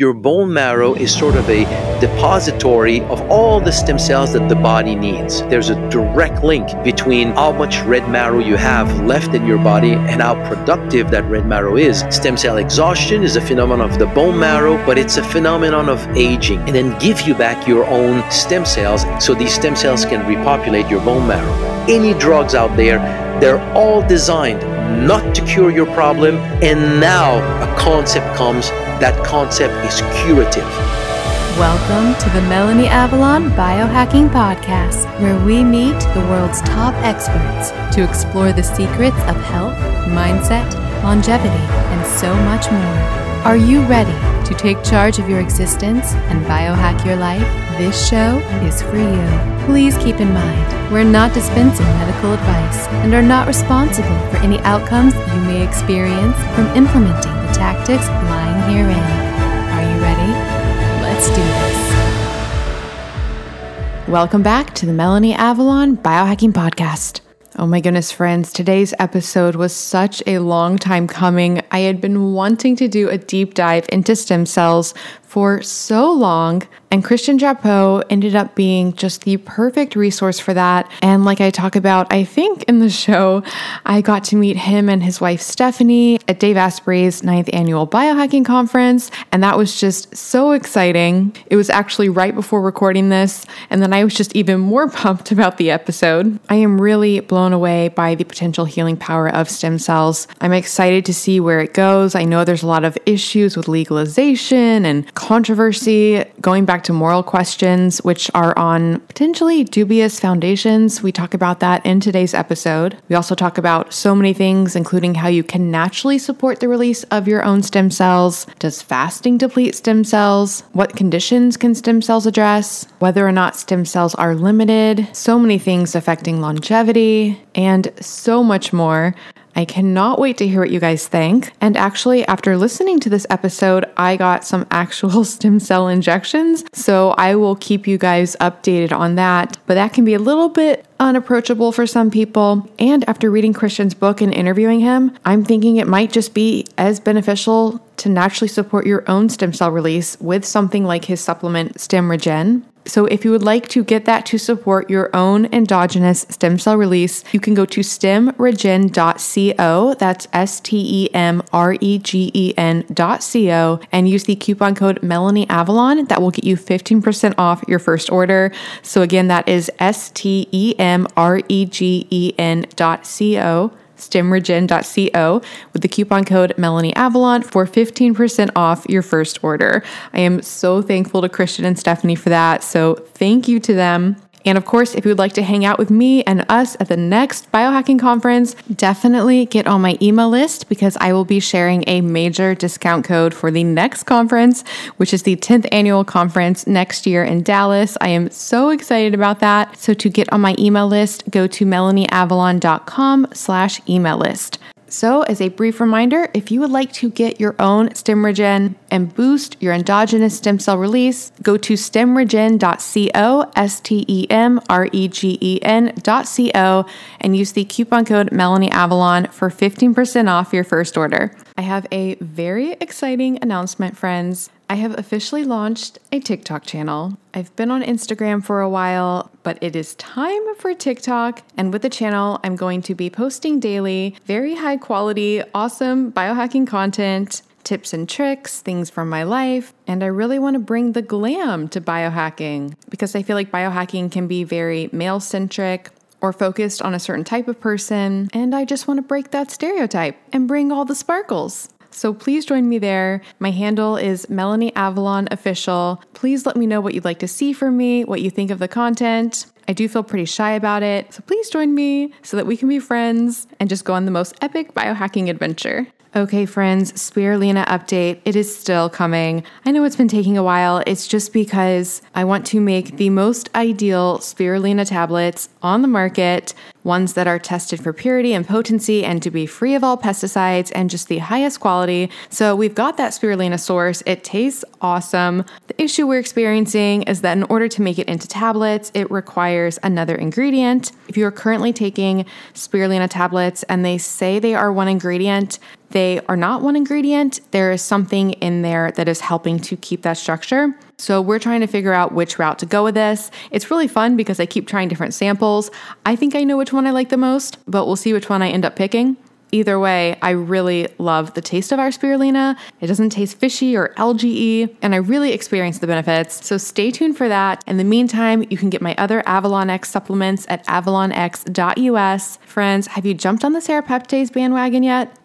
your bone marrow is sort of a depository of all the stem cells that the body needs. There's a direct link between how much red marrow you have left in your body and how productive that red marrow is. Stem cell exhaustion is a phenomenon of the bone marrow, but it's a phenomenon of aging and then give you back your own stem cells so these stem cells can repopulate your bone marrow. Any drugs out there, they're all designed not to cure your problem, and now a concept comes. That concept is curative. Welcome to the Melanie Avalon Biohacking Podcast, where we meet the world's top experts to explore the secrets of health, mindset, longevity, and so much more. Are you ready to take charge of your existence and biohack your life? This show is for you. Please keep in mind, we're not dispensing medical advice and are not responsible for any outcomes you may experience from implementing tactics lying herein. Are you ready? Let's do this. Welcome back to the Melanie Avalon Biohacking Podcast. Oh my goodness, friends, today's episode was such a long time coming. I had been wanting to do a deep dive into stem cells for so long. And Christian Drapeau ended up being just the perfect resource for that. And like I talk about, I think in the show, I got to meet him and his wife Stephanie at Dave Asprey's ninth annual biohacking conference. And that was just so exciting. It was actually right before recording this. And then I was just even more pumped about the episode. I am really blown away by the potential healing power of stem cells. I'm excited to see where it goes. I know there's a lot of issues with legalization and controversy, going back to moral questions, which are on potentially dubious foundations. We talk about that in today's episode. We also talk about so many things, including how you can naturally support the release of your own stem cells. Does fasting deplete stem cells? What conditions can stem cells address? Whether or not stem cells are limited? So many things affecting longevity, and so much more. I cannot wait to hear what you guys think. And actually, after listening to this episode, I got some actual stem cell injections. So I will keep you guys updated on that. But that can be a little bit unapproachable for some people. And after reading Christian's book and interviewing him, I'm thinking it might just be as beneficial to naturally support your own stem cell release with something like his supplement StemRegen. So, if you would like to get that to support your own endogenous stem cell release, you can go to stemregen.co. That's S T E M R E G E N.co and use the coupon code Melanie Avalon. That will get you 15% off your first order. So, again, that is S T E M R E G E N.co stemregen.co with the coupon code Melanie Avalon for 15% off your first order. I am so thankful to Christian and Stephanie for that. So thank you to them. And of course, if you would like to hang out with me and us at the next biohacking conference, definitely get on my email list because I will be sharing a major discount code for the next conference, which is the 10th annual conference next year in Dallas. I am so excited about that. So to get on my email list, go to melanieavalon.com slash email list. So, as a brief reminder, if you would like to get your own StemRegen and boost your endogenous stem cell release, go to stemregen.co, S T E M R E G E N.co, and use the coupon code Melanie Avalon for 15% off your first order. I have a very exciting announcement, friends. I have officially launched a TikTok channel. I've been on Instagram for a while, but it is time for TikTok. And with the channel, I'm going to be posting daily very high quality, awesome biohacking content, tips and tricks, things from my life. And I really want to bring the glam to biohacking because I feel like biohacking can be very male centric or focused on a certain type of person. And I just want to break that stereotype and bring all the sparkles. So please join me there. My handle is Melanie Avalon Official. Please let me know what you'd like to see from me, what you think of the content. I do feel pretty shy about it, so please join me so that we can be friends and just go on the most epic biohacking adventure. Okay, friends, spirulina update. It is still coming. I know it's been taking a while. It's just because I want to make the most ideal spirulina tablets on the market ones that are tested for purity and potency and to be free of all pesticides and just the highest quality. So we've got that spirulina source. It tastes awesome. The issue we're experiencing is that in order to make it into tablets, it requires another ingredient. If you are currently taking spirulina tablets and they say they are one ingredient, they are not one ingredient. There is something in there that is helping to keep that structure. So we're trying to figure out which route to go with this. It's really fun because I keep trying different samples. I think I know which one I like the most, but we'll see which one I end up picking. Either way, I really love the taste of our spirulina. It doesn't taste fishy or algae and I really experience the benefits. So stay tuned for that. In the meantime, you can get my other Avalon X supplements at avalonx.us. Friends, have you jumped on the Sarah serapeptase bandwagon yet?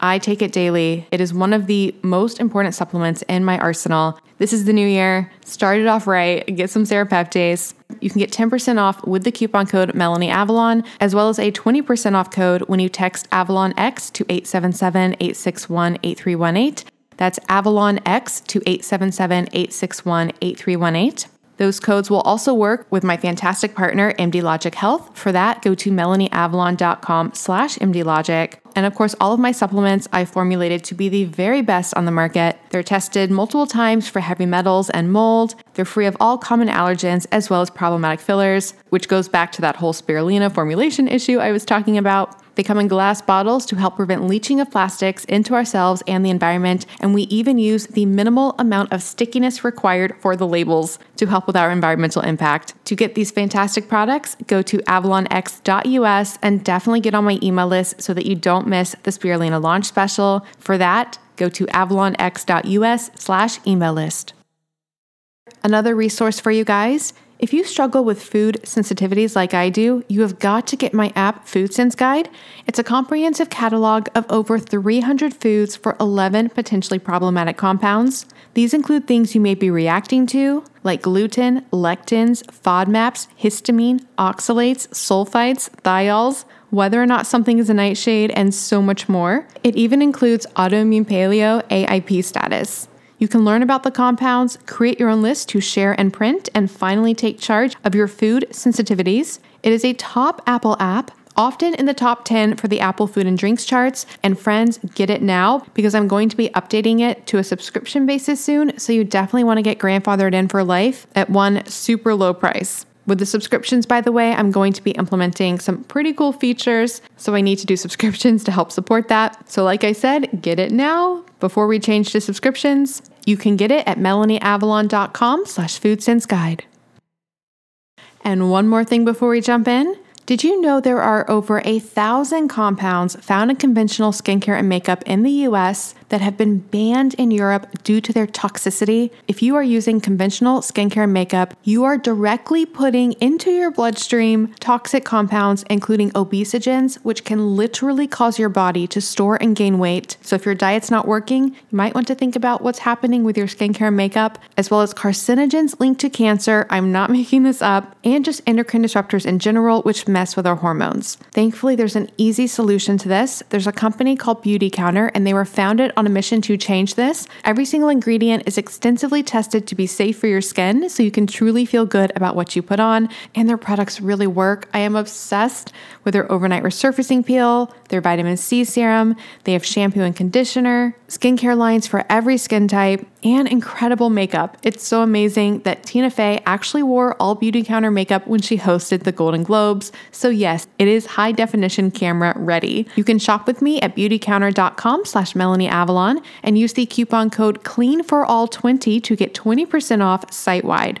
I take it daily. It is one of the most important supplements in my arsenal. This is the new year. Start it off right. Get some serapeptase. You can get 10% off with the coupon code Melanie Avalon, as well as a 20% off code when you text Avalon X to 877 861 8318. That's Avalon X to 877 861 8318. Those codes will also work with my fantastic partner, MD Logic Health. For that, go to melanieavalon.com slash mdlogic. And of course, all of my supplements I formulated to be the very best on the market. They're tested multiple times for heavy metals and mold. They're free of all common allergens as well as problematic fillers, which goes back to that whole spirulina formulation issue I was talking about. They come in glass bottles to help prevent leaching of plastics into ourselves and the environment, and we even use the minimal amount of stickiness required for the labels to help with our environmental impact. To get these fantastic products, go to avalonx.us and definitely get on my email list so that you don't miss the Spirulina launch special. For that, go to avalonx.us slash email list. Another resource for you guys if you struggle with food sensitivities like I do, you have got to get my app Food Sense Guide. It's a comprehensive catalog of over 300 foods for 11 potentially problematic compounds. These include things you may be reacting to, like gluten, lectins, FODMAPs, histamine, oxalates, sulfites, thiols, whether or not something is a nightshade, and so much more. It even includes autoimmune paleo AIP status. You can learn about the compounds, create your own list to share and print, and finally take charge of your food sensitivities. It is a top Apple app often in the top 10 for the Apple Food and Drinks charts. And friends, get it now because I'm going to be updating it to a subscription basis soon. So you definitely want to get grandfathered in for life at one super low price. With the subscriptions, by the way, I'm going to be implementing some pretty cool features. So I need to do subscriptions to help support that. So, like I said, get it now before we change to subscriptions. You can get it at melanieavalon.com slash foodsenseguide. And one more thing before we jump in. Did you know there are over a thousand compounds found in conventional skincare and makeup in the US that have been banned in Europe due to their toxicity? If you are using conventional skincare and makeup, you are directly putting into your bloodstream toxic compounds, including obesogens, which can literally cause your body to store and gain weight. So if your diet's not working, you might want to think about what's happening with your skincare and makeup, as well as carcinogens linked to cancer. I'm not making this up, and just endocrine disruptors in general, which mess with our hormones. Thankfully, there's an easy solution to this. There's a company called Beautycounter, and they were founded on a mission to change this. Every single ingredient is extensively tested to be safe for your skin, so you can truly feel good about what you put on, and their products really work. I am obsessed with their overnight resurfacing peel, their vitamin C serum. They have shampoo and conditioner, skincare lines for every skin type, and incredible makeup. It's so amazing that Tina Fey actually wore all Beautycounter makeup when she hosted the Golden Globes. So yes, it is high definition camera ready. You can shop with me at beautycounter.com slash Melanie Avalon and use the coupon code CLEAN for all 20 to get 20% off site wide.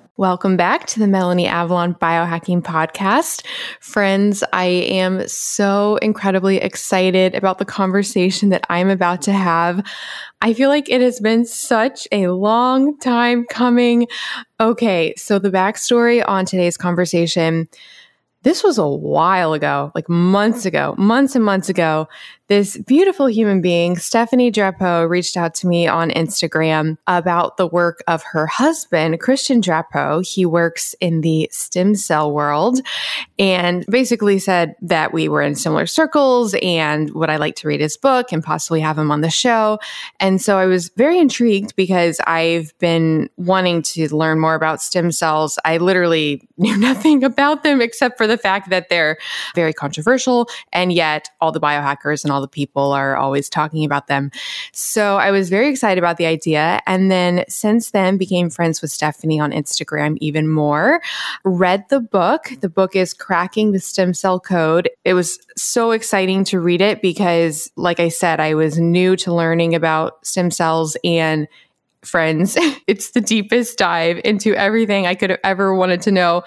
Welcome back to the Melanie Avalon Biohacking Podcast. Friends, I am so incredibly excited about the conversation that I'm about to have. I feel like it has been such a long time coming. Okay, so the backstory on today's conversation. This was a while ago, like months ago, months and months ago this beautiful human being, Stephanie Drapeau, reached out to me on Instagram about the work of her husband, Christian Drapeau. He works in the stem cell world and basically said that we were in similar circles and would I like to read his book and possibly have him on the show. And so I was very intrigued because I've been wanting to learn more about stem cells. I literally knew nothing about them except for the fact that they're very controversial and yet all the biohackers and all the people are always talking about them. So I was very excited about the idea. And then since then, became friends with Stephanie on Instagram even more. Read the book. The book is Cracking the Stem Cell Code. It was so exciting to read it because, like I said, I was new to learning about stem cells and friends. It's the deepest dive into everything I could have ever wanted to know,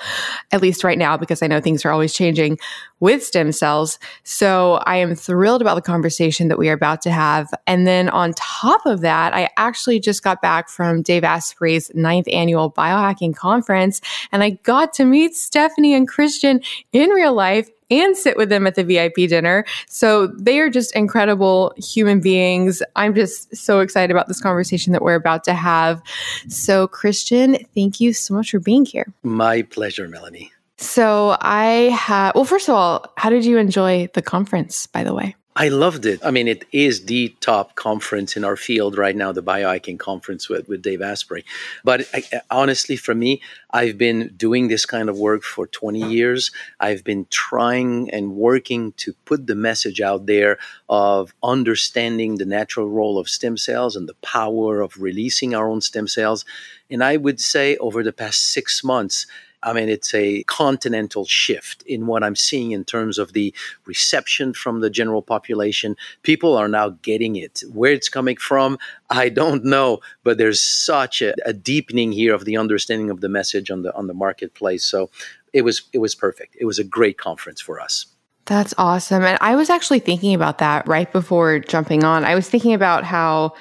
at least right now, because I know things are always changing with stem cells. So I am thrilled about the conversation that we are about to have. And then on top of that, I actually just got back from Dave Asprey's ninth annual biohacking conference, and I got to meet Stephanie and Christian in real life and sit with them at the VIP dinner. So they are just incredible human beings. I'm just so excited about this conversation that we're about to have. So, Christian, thank you so much for being here. My pleasure, Melanie. So, I have, well, first of all, how did you enjoy the conference, by the way? I loved it. I mean, it is the top conference in our field right now, the biohacking conference with, with Dave Asprey. But I, honestly, for me, I've been doing this kind of work for 20 years. I've been trying and working to put the message out there of understanding the natural role of stem cells and the power of releasing our own stem cells. And I would say over the past six months, I mean, it's a continental shift in what I'm seeing in terms of the reception from the general population. People are now getting it. Where it's coming from, I don't know, but there's such a, a deepening here of the understanding of the message on the on the marketplace. So it was it was perfect. It was a great conference for us. That's awesome. And I was actually thinking about that right before jumping on. I was thinking about how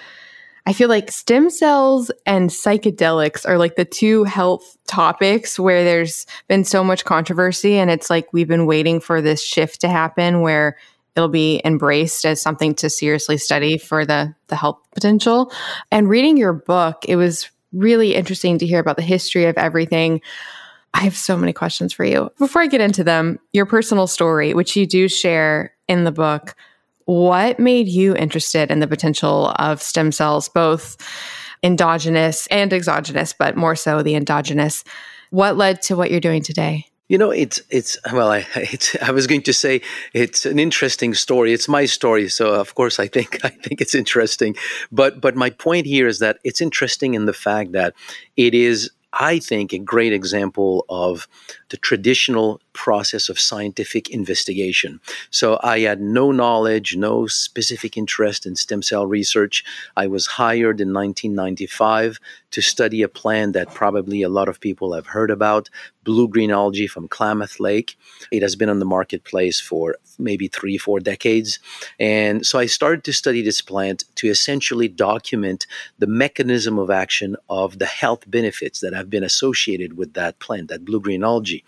I feel like stem cells and psychedelics are like the two health topics where there's been so much controversy. And it's like we've been waiting for this shift to happen where it'll be embraced as something to seriously study for the, the health potential. And reading your book, it was really interesting to hear about the history of everything. I have so many questions for you. Before I get into them, your personal story, which you do share in the book what made you interested in the potential of stem cells, both endogenous and exogenous, but more so the endogenous? What led to what you're doing today? You know, it's it's well, I it's, I was going to say it's an interesting story. It's my story, so of course I think I think it's interesting. But but my point here is that it's interesting in the fact that it is I think, a great example of the traditional process of scientific investigation. So I had no knowledge, no specific interest in stem cell research. I was hired in 1995 to study a plant that probably a lot of people have heard about, blue green algae from Klamath Lake. It has been on the marketplace for maybe three, four decades. And so I started to study this plant to essentially document the mechanism of action of the health benefits that have been associated with that plant, that blue green algae.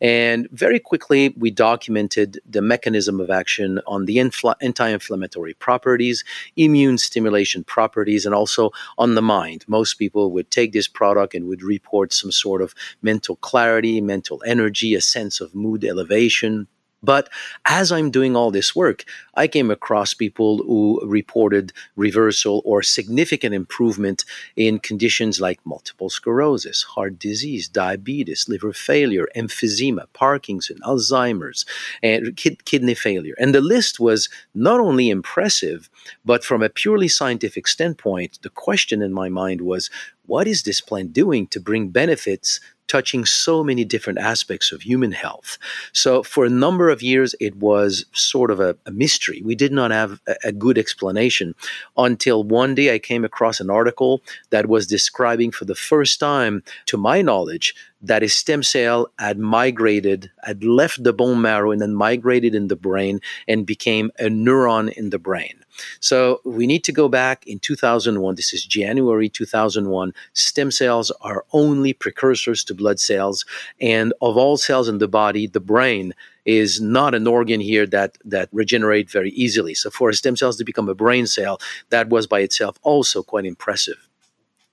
And very quickly, we documented the mechanism of action on the anti inflammatory properties, immune stimulation properties, and also on the mind. Most people would take this product and would report some sort of mental clarity, mental energy, a sense of mood elevation but as I'm doing all this work, I came across people who reported reversal or significant improvement in conditions like multiple sclerosis, heart disease, diabetes, liver failure, emphysema, Parkinson, Alzheimer's, and kid- kidney failure. And the list was not only impressive, but from a purely scientific standpoint, the question in my mind was what is this plant doing to bring benefits touching so many different aspects of human health. So, for a number of years, it was sort of a, a mystery. We did not have a, a, good explanation until one day I came across an article that was describing, for the first time, to my knowledge, that a stem cell had migrated, had left the bone marrow and then migrated in the brain and became a neuron in the brain. So we need to go back in 2001. This is January 2001. Stem cells are only precursors to blood cells. And of all cells in the body, the brain is not an organ here that that regenerate very easily. So for stem cells to become a brain cell, that was by itself also quite impressive.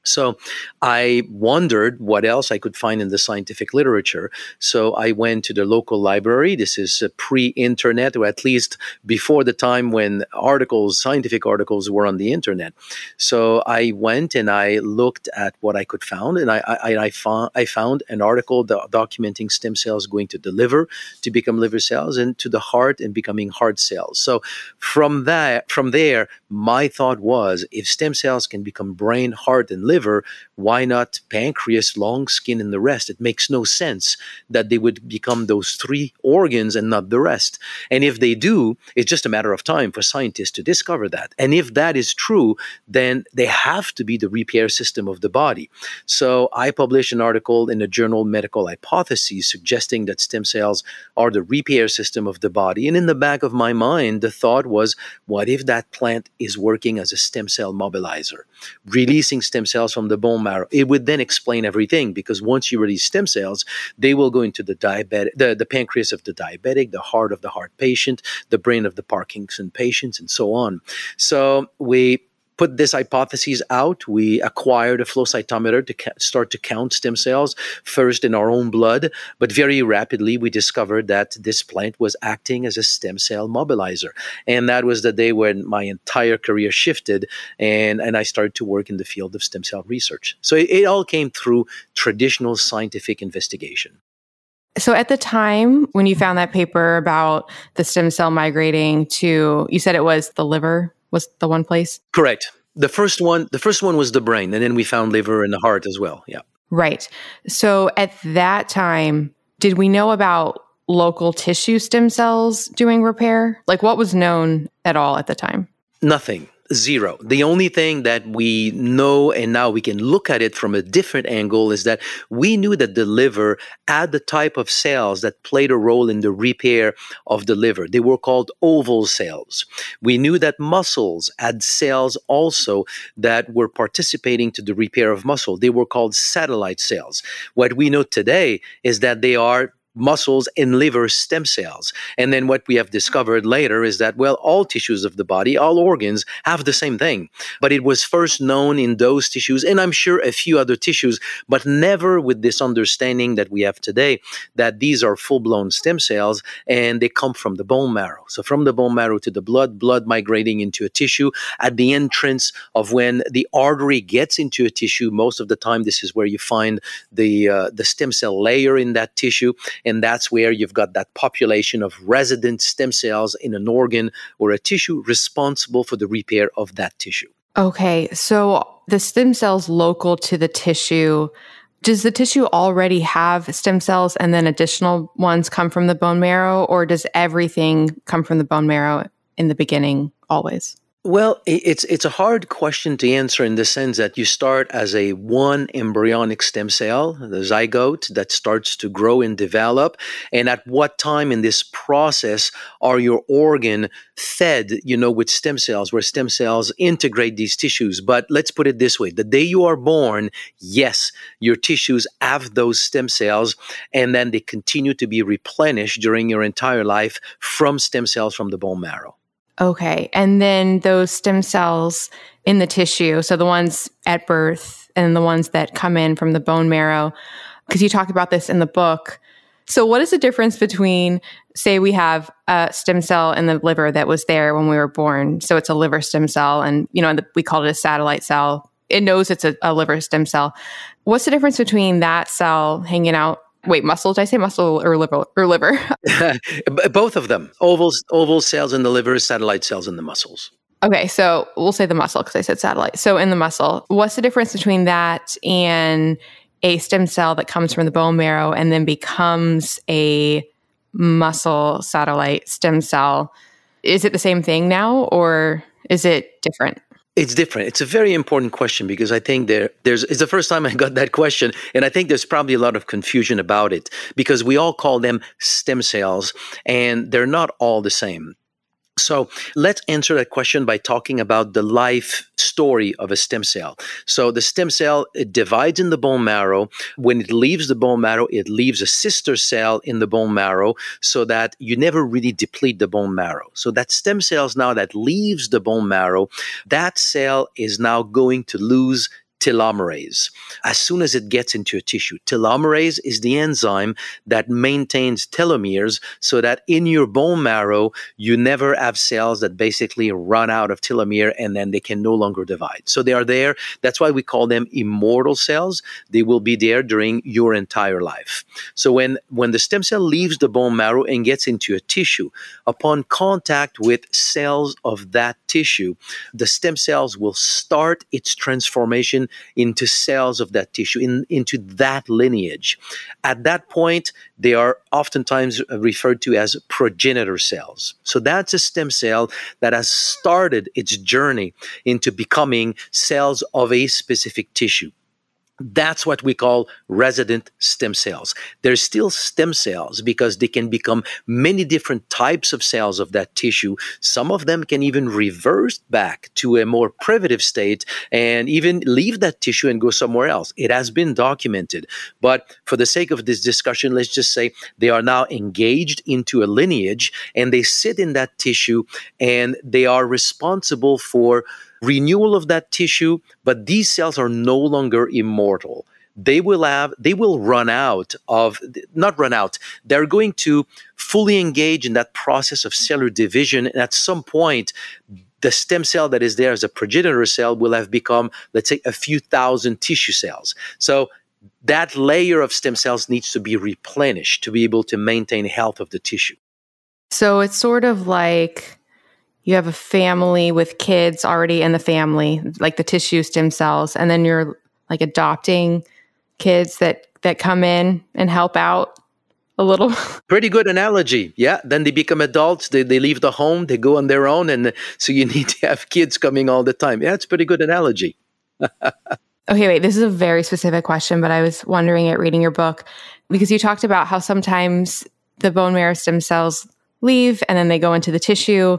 So I wondered what else I could find in the scientific literature. So I went to the local library. This is uh, pre internet, or at least before the time when articles, scientific articles, were on the internet. So I went and I looked at what I could find, and I, I, I, found, I found an article do- documenting stem cells going to the liver to become liver cells and to the heart and becoming heart cells. So from that, from there, my thought was if stem cells can become brain, heart, and liver, liver, why not pancreas, lung, skin, and the rest? It makes no sense that they would become those three organs and not the rest. And if they do, it's just a matter of time for scientists to discover that. And if that is true, then they have to be the repair system of the body. So I published an article in the journal Medical Hypotheses suggesting that stem cells are the repair system of the body. And in the back of my mind, the thought was, what if that plant is working as a stem cell mobilizer, releasing stem cells cells from the bone marrow. It would then explain everything because once you release stem cells, they will go into the diabetic, the, the pancreas of the diabetic, the heart of the heart patient, the brain of the Parkinson patients, and so on. So we put this hypothesis out, we acquired a flow cytometer to ca- start to count stem cells, first in our own blood, but very rapidly we discovered that this plant was acting as a stem cell mobilizer. And that was the day when my entire career shifted and, and I started to work in the field of stem cell research. So it, it all came through traditional scientific investigation. So at the time when you found that paper about the stem cell migrating to, you said it was the liver was the one place? Correct. The first one, the first one was the brain, and then we found liver and the heart as well. Yeah. Right. So at that time, did we know about local tissue stem cells doing repair? Like what was known at all at the time? Nothing. Zero. The only thing that we know, and now we can look at it from a different angle, is that we knew that the liver had the type of cells that played a role in the repair of the liver. They were called oval cells. We knew that muscles had cells also that were participating to the repair of muscle. They were called satellite cells. What we know today is that they are muscles and liver stem cells. And then what we have discovered later is that, well, all tissues of the body, all organs have the same thing. But it was first known in those tissues, and I'm sure a few other tissues, but never with this understanding that we have today that these are full blown stem cells and they come from the bone marrow. So from the bone marrow to the blood, blood migrating into a tissue. At the entrance of when the artery gets into a tissue, most of the time this is where you find the, uh, the stem cell layer in that tissue And that's where you've got that population of resident stem cells in an organ or a tissue responsible for the repair of that tissue. Okay. So the stem cells local to the tissue, does the tissue already have stem cells and then additional ones come from the bone marrow, or does everything come from the bone marrow in the beginning always? Well, it's it's a hard question to answer in the sense that you start as a one embryonic stem cell, the zygote that starts to grow and develop, and at what time in this process are your organ fed, you know, with stem cells, where stem cells integrate these tissues. But let's put it this way: the day you are born, yes, your tissues have those stem cells, and then they continue to be replenished during your entire life from stem cells from the bone marrow. Okay. And then those stem cells in the tissue, so the ones at birth and the ones that come in from the bone marrow, because you talk about this in the book. So, what is the difference between, say, we have a stem cell in the liver that was there when we were born? So, it's a liver stem cell, and, you know, we call it a satellite cell. It knows it's a, a liver stem cell. What's the difference between that cell hanging out wait, muscle? Did I say muscle or liver? Or liver? Both of them. Oval oval cells in the liver, satellite cells in the muscles. Okay, so we'll say the muscle because I said satellite. So in the muscle, what's the difference between that and a stem cell that comes from the bone marrow and then becomes a muscle satellite stem cell? Is it the same thing now or is it different? It's different. It's a very important question because I think there there's it's the first time I got that question and I think there's probably a lot of confusion about it because we all call them stem cells and they're not all the same. So let's answer that question by talking about the life story of a stem cell. So the stem cell it divides in the bone marrow. When it leaves the bone marrow, it leaves a sister cell in the bone marrow so that you never really deplete the bone marrow. So that stem cells now that leaves the bone marrow, that cell is now going to lose telomerase as soon as it gets into a tissue. Telomerase is the enzyme that maintains telomeres so that in your bone marrow, you never have cells that basically run out of telomere and then they can no longer divide. So they are there. That's why we call them immortal cells. They will be there during your entire life. So when, when the stem cell leaves the bone marrow and gets into a tissue, upon contact with cells of that tissue, the stem cells will start its transformation into cells of that tissue, in, into that lineage. At that point, they are oftentimes referred to as progenitor cells. So that's a stem cell that has started its journey into becoming cells of a specific tissue. That's what we call resident stem cells. They're still stem cells because they can become many different types of cells of that tissue. Some of them can even reverse back to a more primitive state and even leave that tissue and go somewhere else. It has been documented. But for the sake of this discussion, let's just say they are now engaged into a lineage and they sit in that tissue and they are responsible for renewal of that tissue, but these cells are no longer immortal. They will have, they will run out of, not run out, they're going to fully engage in that process of cellular division. And at some point, the stem cell that is there as a progenitor cell will have become, let's say, a few thousand tissue cells. So that layer of stem cells needs to be replenished to be able to maintain health of the tissue. So it's sort of like you have a family with kids already in the family, like the tissue stem cells, and then you're like adopting kids that that come in and help out a little. Pretty good analogy. Yeah. Then they become adults, they, they leave the home, they go on their own. And so you need to have kids coming all the time. Yeah, it's pretty good analogy. okay, wait. This is a very specific question, but I was wondering at reading your book because you talked about how sometimes the bone marrow stem cells leave and then they go into the tissue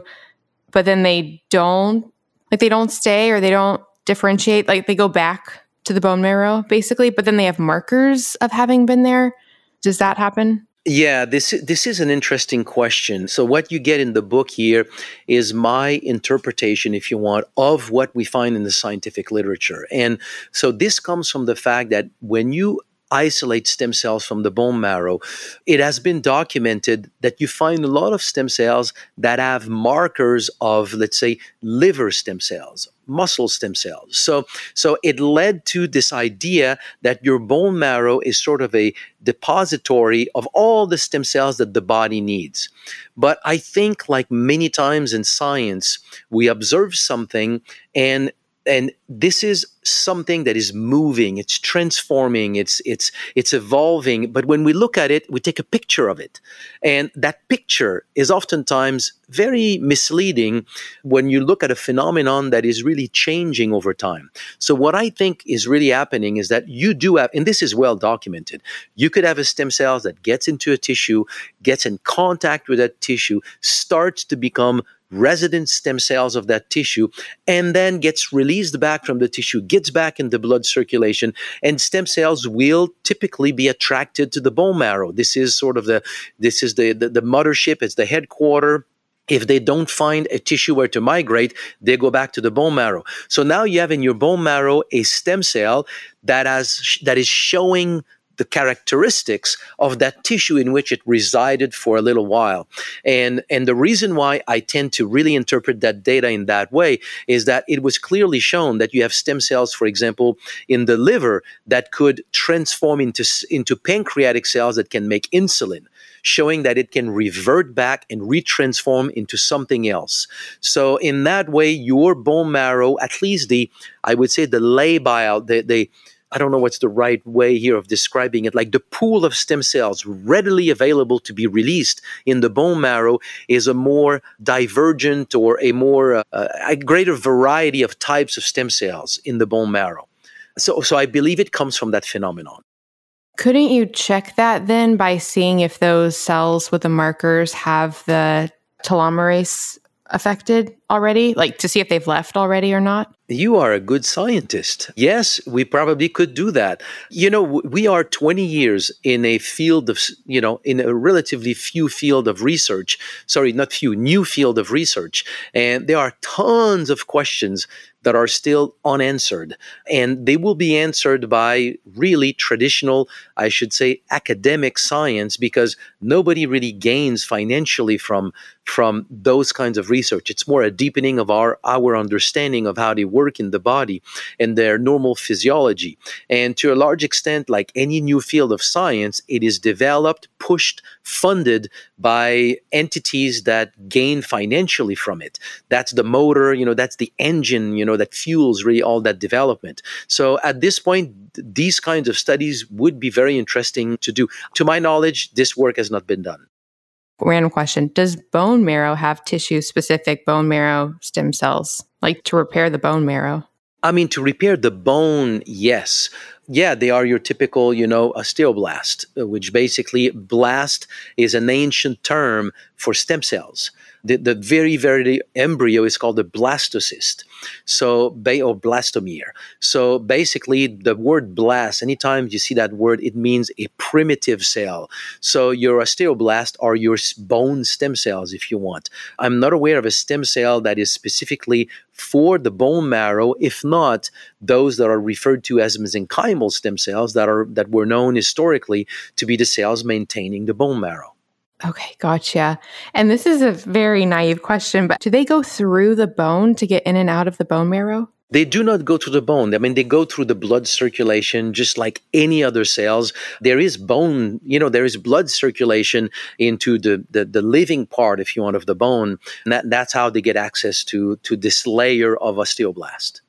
but then they don't like they don't stay or they don't differentiate like they go back to the bone marrow basically but then they have markers of having been there does that happen yeah, this this is an interesting question. So what you get in the book here is my interpretation, if you want, of what we find in the scientific literature. And so this comes from the fact that when you isolate stem cells from the bone marrow, it has been documented that you find a lot of stem cells that have markers of, let's say, liver stem cells muscle stem cells. So, so it led to this idea that your bone marrow is sort of a depository of all the stem cells that the body needs. But I think, like many times in science, we observe something and and this is something that is moving it's transforming it's it's it's evolving but when we look at it we take a picture of it. And that picture is oftentimes very misleading when you look at a phenomenon that is really changing over time. So what i think is really happening is that you do have and this is well documented you could have a stem cell that gets into a tissue gets in contact with that tissue starts to become resident stem cells of that tissue and then gets released back from the tissue, gets back in the blood circulation, and stem cells will typically be attracted to the bone marrow. This is sort of the this is the the, the mothership, it's the headquarter if they don't find a tissue where to migrate, they go back to the bone marrow. So now you have in your bone marrow a stem cell that has that is showing the characteristics of that tissue in which it resided for a little while. And, and the reason why I tend to really interpret that data in that way is that it was clearly shown that you have stem cells, for example, in the liver that could transform into, into pancreatic cells that can make insulin showing that it can revert back and retransform into something else. So in that way, your bone marrow, at least the, I would say the labile, the, the I don't know what's the right way here of describing it, like the pool of stem cells readily available to be released in the bone marrow is a more divergent or a more uh, a greater variety of types of stem cells in the bone marrow. So, so I believe it comes from that phenomenon. Couldn't you check that then by seeing if those cells with the markers have the telomerase affected already, like to see if they've left already or not? You are a good scientist. Yes, we probably could do that. You know, we are 20 years in a field of, you know, in a relatively few field of research. Sorry, not few, new field of research. And there are tons of questions that are still unanswered. And they will be answered by really traditional, I should say, academic science because nobody really gains financially from, from those kinds of research. It's more a deepening of our, our understanding of how they work in the body and their normal physiology. And to a large extent, like any new field of science, it is developed, pushed, funded by entities that gain financially from it. That's the motor, you know, that's the engine, you know, that fuels really all that development. So at this point, these kinds of studies would be very interesting to do. To my knowledge, this work has not been done. Random question Does bone marrow have tissue specific bone marrow stem cells, like to repair the bone marrow? I mean, to repair the bone, yes. Yeah, they are your typical, you know, osteoblast, uh, which basically blast is an ancient term for stem cells the, the very, very embryo is called a blastocyst. So, or blastomere. So, basically, the word blast, anytime you see that word, it means a primitive cell. So, your osteoblast are your bone stem cells, if you want. I'm not aware of a stem cell that is specifically for the bone marrow, if not those that are referred to as mesenchymal stem cells that are that were known historically to be the cells maintaining the bone marrow. Okay, gotcha. And this is a very naive question, but do they go through the bone to get in and out of the bone marrow? They do not go through the bone. I mean, they go through the blood circulation just like any other cells. There is bone, you know, there is blood circulation into the, the, the living part, if you want, of the bone. And that, that's how they get access to, to this layer of osteoblast.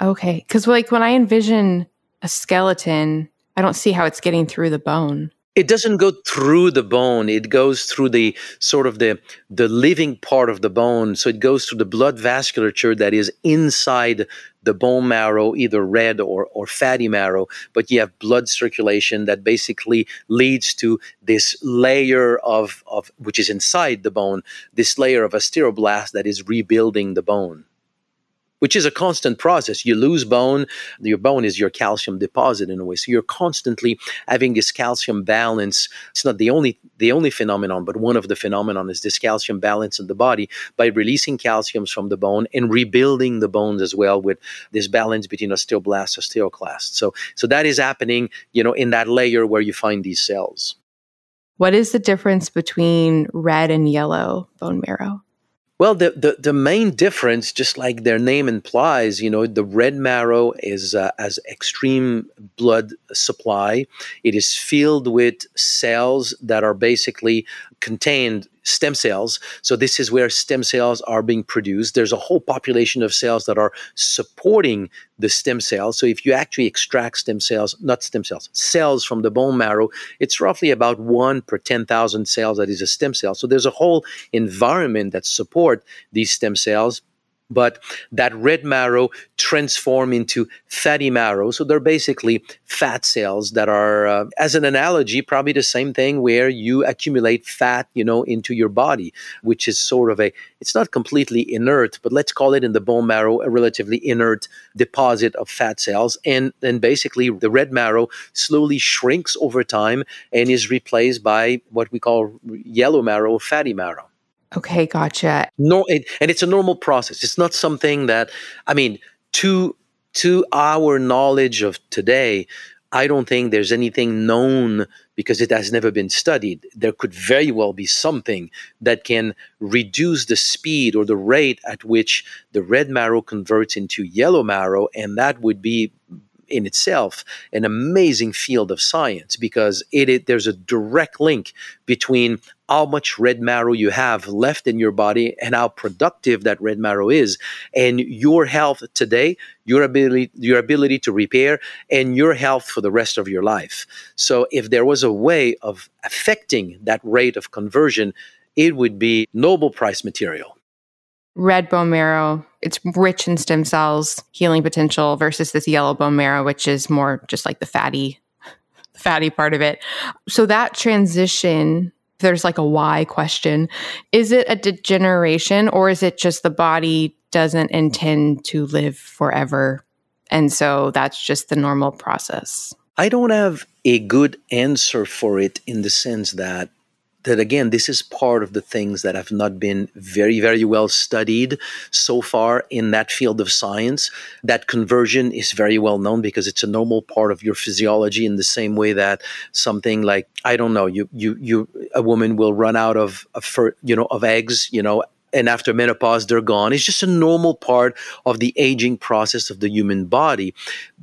Okay. Because, like, when I envision a skeleton, I don't see how it's getting through the bone it doesn't go through the bone. It goes through the sort of the the living part of the bone. So it goes through the blood vasculature that is inside the bone marrow either red or, or fatty marrow. But you have blood circulation that basically leads to this layer of, of which is inside the bone this layer of osteoblast that is rebuilding the bone which is a constant process. You lose bone, your bone is your calcium deposit in a way. So you're constantly having this calcium balance. It's not the only the only phenomenon, but one of the phenomenon is this calcium balance in the body by releasing calciums from the bone and rebuilding the bones as well with this balance between osteoblasts, and osteoclasts. So so that is happening, you know, in that layer where you find these cells. What is the difference between red and yellow bone marrow? Well, the, the, the main difference, just like their name implies, you know, the red marrow is uh, as extreme blood supply. It is filled with cells that are basically contained stem cells. So this is where stem cells are being produced. There's a whole population of cells that are supporting the stem cells. So if you actually extract stem cells, not stem cells, cells from the bone marrow, it's roughly about one per 10,000 cells that is a stem cell. So there's a whole environment that support these stem cells but that red marrow transform into fatty marrow. So they're basically fat cells that are uh, as an analogy probably the same thing where you accumulate fat you know into your body which is sort of a it's not completely inert but let's call it in the bone marrow a relatively inert deposit of fat cells. And then basically the red marrow slowly shrinks over time and is replaced by what we call yellow marrow fatty marrow Okay, gotcha. No, it, and it's a normal process. It's not something that I mean to to our knowledge of today. I don't think there's anything known because it has never been studied. There could very well be something that can reduce the speed or the rate at which the red marrow converts into yellow marrow, and that would be in itself an amazing field of science because it, it, there's a direct link between how much red marrow you have left in your body and how productive that red marrow is. And your health today your ability your ability to repair and your health for the rest of your life. So if there was a way of affecting that rate of conversion it would be nobel prize material. Red bone marrow it's rich in stem cells healing potential versus this yellow bone marrow which is more just like the fatty fatty part of it. So that transition there's like a why question. Is it a degeneration or is it just the body doesn't intend to live forever? And so that's just the normal process. I don't have a good answer for it in the sense that that again, this is part of the things that have not been very, very well studied so far in that field of science. That conversion is very well known because it's a normal part of your physiology in the same way that something like, I don't know, you, you, you, a woman will run out of, of you know, of eggs, you know, and after menopause they're gone. It's just a normal part of the aging process of the human body.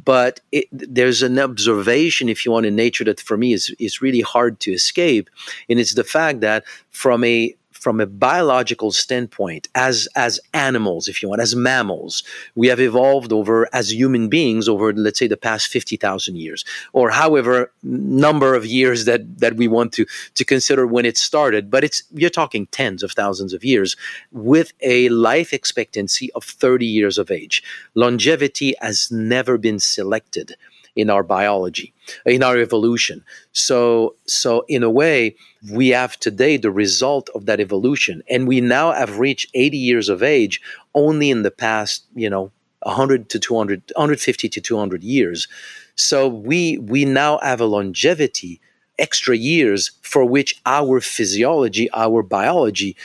But it, there's an observation if you want in nature that for me is, is really hard to escape. And it's the fact that from a from a biological standpoint as as animals if you want as mammals we have evolved over as human beings over let's say the past 50,000 years. Or however number of years that that we want to to consider when it started. But it's you're talking tens of thousands of years with a life expectancy of 30 years of age. Longevity has never been selected in our biology, in our evolution. So, so in a way, we have today the result of that evolution, and we now have reached 80 years of age only in the past, you know, 100 to 200, 150 to 200 years. So we we now have a longevity, extra years for which our physiology, our biology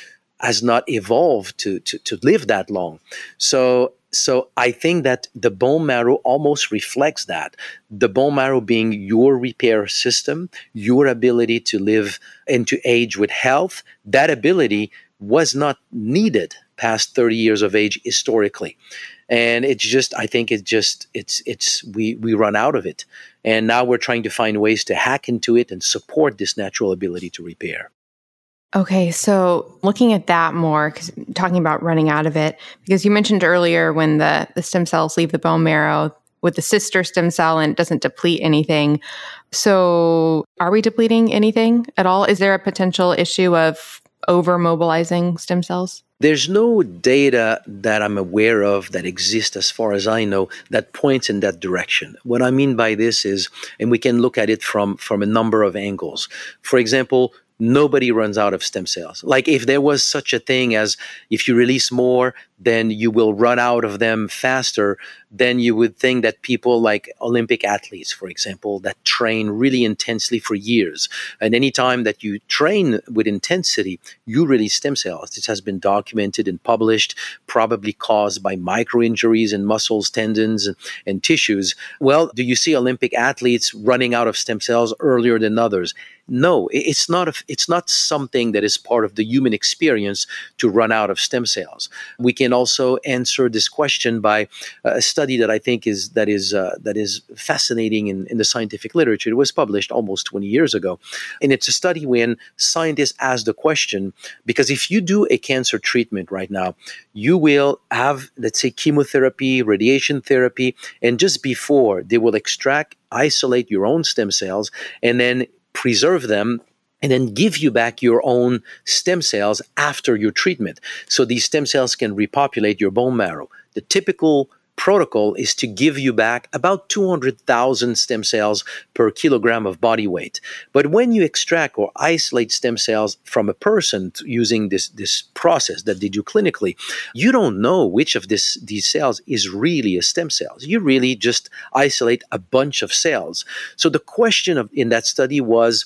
has not evolved to, to, to live that long. So so I think that the bone marrow almost reflects that. The bone marrow being your repair system, your ability to live and to age with health, that ability was not needed past 30 years of age historically. And it's just I think it's just it's it's we we run out of it. And now we're trying to find ways to hack into it and support this natural ability to repair. Okay, so looking at that more, because talking about running out of it, because you mentioned earlier when the, the stem cells leave the bone marrow with the sister stem cell and it doesn't deplete anything. So, are we depleting anything at all? Is there a potential issue of over mobilizing stem cells? There's no data that I'm aware of that exists, as far as I know, that points in that direction. What I mean by this is, and we can look at it from, from a number of angles. For example, nobody runs out of stem cells. Like if there was such a thing as if you release more, then you will run out of them faster, then you would think that people like Olympic athletes, for example, that train really intensely for years, and anytime that you train with intensity, you release stem cells. This has been documented and published, probably caused by micro injuries in muscles, tendons, and, and tissues. Well, do you see Olympic athletes running out of stem cells earlier than others? no it's not a, it's not something that is part of the human experience to run out of stem cells we can also answer this question by uh, a study that i think is that is uh, that is fascinating in, in the scientific literature it was published almost 20 years ago and it's a study when scientists ask the question because if you do a cancer treatment right now you will have let's say chemotherapy radiation therapy and just before they will extract isolate your own stem cells and then preserve them and then give you back your own stem cells after your treatment. So these stem cells can repopulate your bone marrow. The typical protocol is to give you back about 200,000 stem cells per kilogram of body weight. But when you extract or isolate stem cells from a person using this, this process that they do clinically, you don't know which of this, these cells is really a stem cell. You really just isolate a bunch of cells. So the question of, in that study was,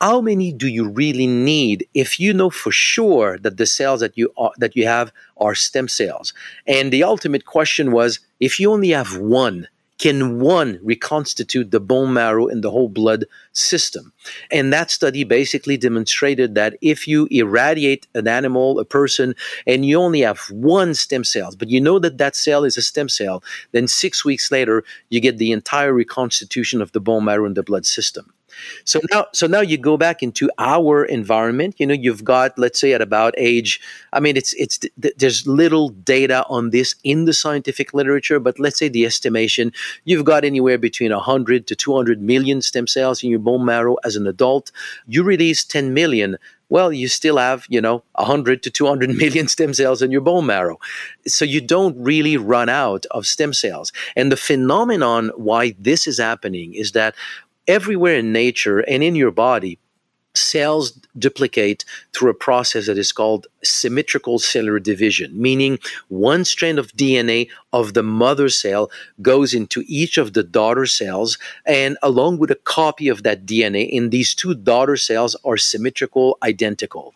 how many do you really need if you know for sure that the cells that you are, that you have are stem cells and the ultimate question was if you only have one can one reconstitute the bone marrow and the whole blood system? And that study basically demonstrated that if you irradiate an animal, a person, and you only have one stem cell, but you know that that cell is a stem cell, then six weeks later, you get the entire reconstitution of the bone marrow and the blood system. So now, so now you go back into our environment. You know, you've got, let's say, at about age. I mean, it's it's there's little data on this in the scientific literature, but let's say the estimation you've got anywhere between 100 to 200 million stem cells in your bone marrow as an adult. You release 10 million well, you still have, you know, 100 to 200 million stem cells in your bone marrow. So you don't really run out of stem cells. And the phenomenon why this is happening is that everywhere in nature and in your body, cells duplicate through a process that is called symmetrical cellular division, meaning one strand of DNA of the mother cell goes into each of the daughter cells, and along with a copy of that DNA, in these two daughter cells are symmetrical, identical,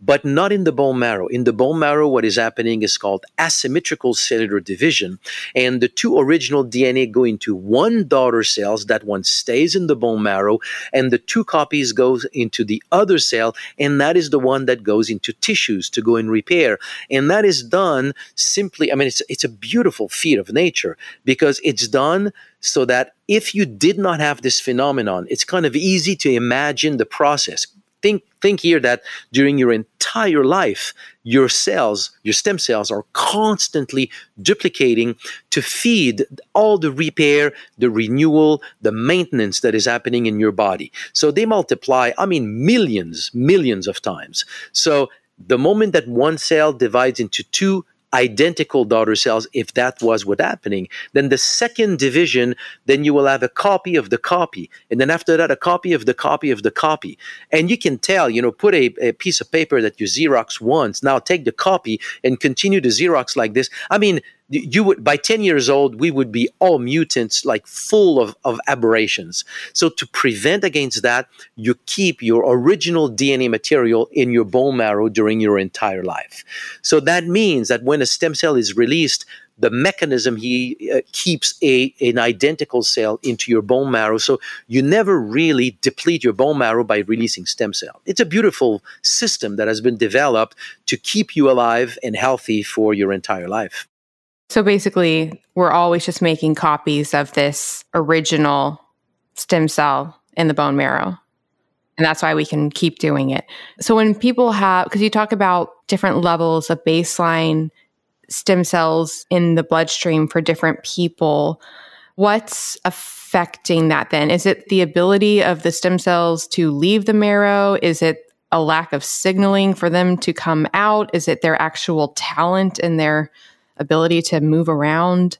but not in the bone marrow. In the bone marrow, what is happening is called asymmetrical cellular division, and the two original DNA go into one daughter cells. That one stays in the bone marrow, and the two copies goes into the other cell, and that is the one that goes into tissues to go and repair. And that is done simply. I mean, it's it's a beautiful beautiful feat of nature because it's done so that if you did not have this phenomenon, it's kind of easy to imagine the process. Think, think here that during your entire life, your cells, your stem cells are constantly duplicating to feed all the repair, the renewal, the maintenance that is happening in your body. So they multiply, I mean, millions, millions of times. So the moment that one cell divides into two identical daughter cells if that was what happening then the second division then you will have a copy of the copy. And then after that a copy of the copy of the copy. And you can tell you know put a, a piece of paper that you xerox once now take the copy and continue to xerox like this. I mean you would by 10 years old we would be all mutants like full of, of aberrations. So to prevent against that you keep your original dna material in your bone marrow during your entire life. So that means that when a stem cell is released the mechanism he uh, keeps a an identical cell into your bone marrow. So you never really deplete your bone marrow by releasing stem cell. It's a beautiful system that has been developed to keep you alive and healthy for your entire life so basically, we're always just making copies of this original stem cell in the bone marrow. And that's why we can keep doing it. So when people have, because you talk about different levels of baseline stem cells in the bloodstream for different people, what's affecting that then? Is it the ability of the stem cells to leave the marrow? Is it a lack of signaling for them to come out? Is it their actual talent and their ability to move around?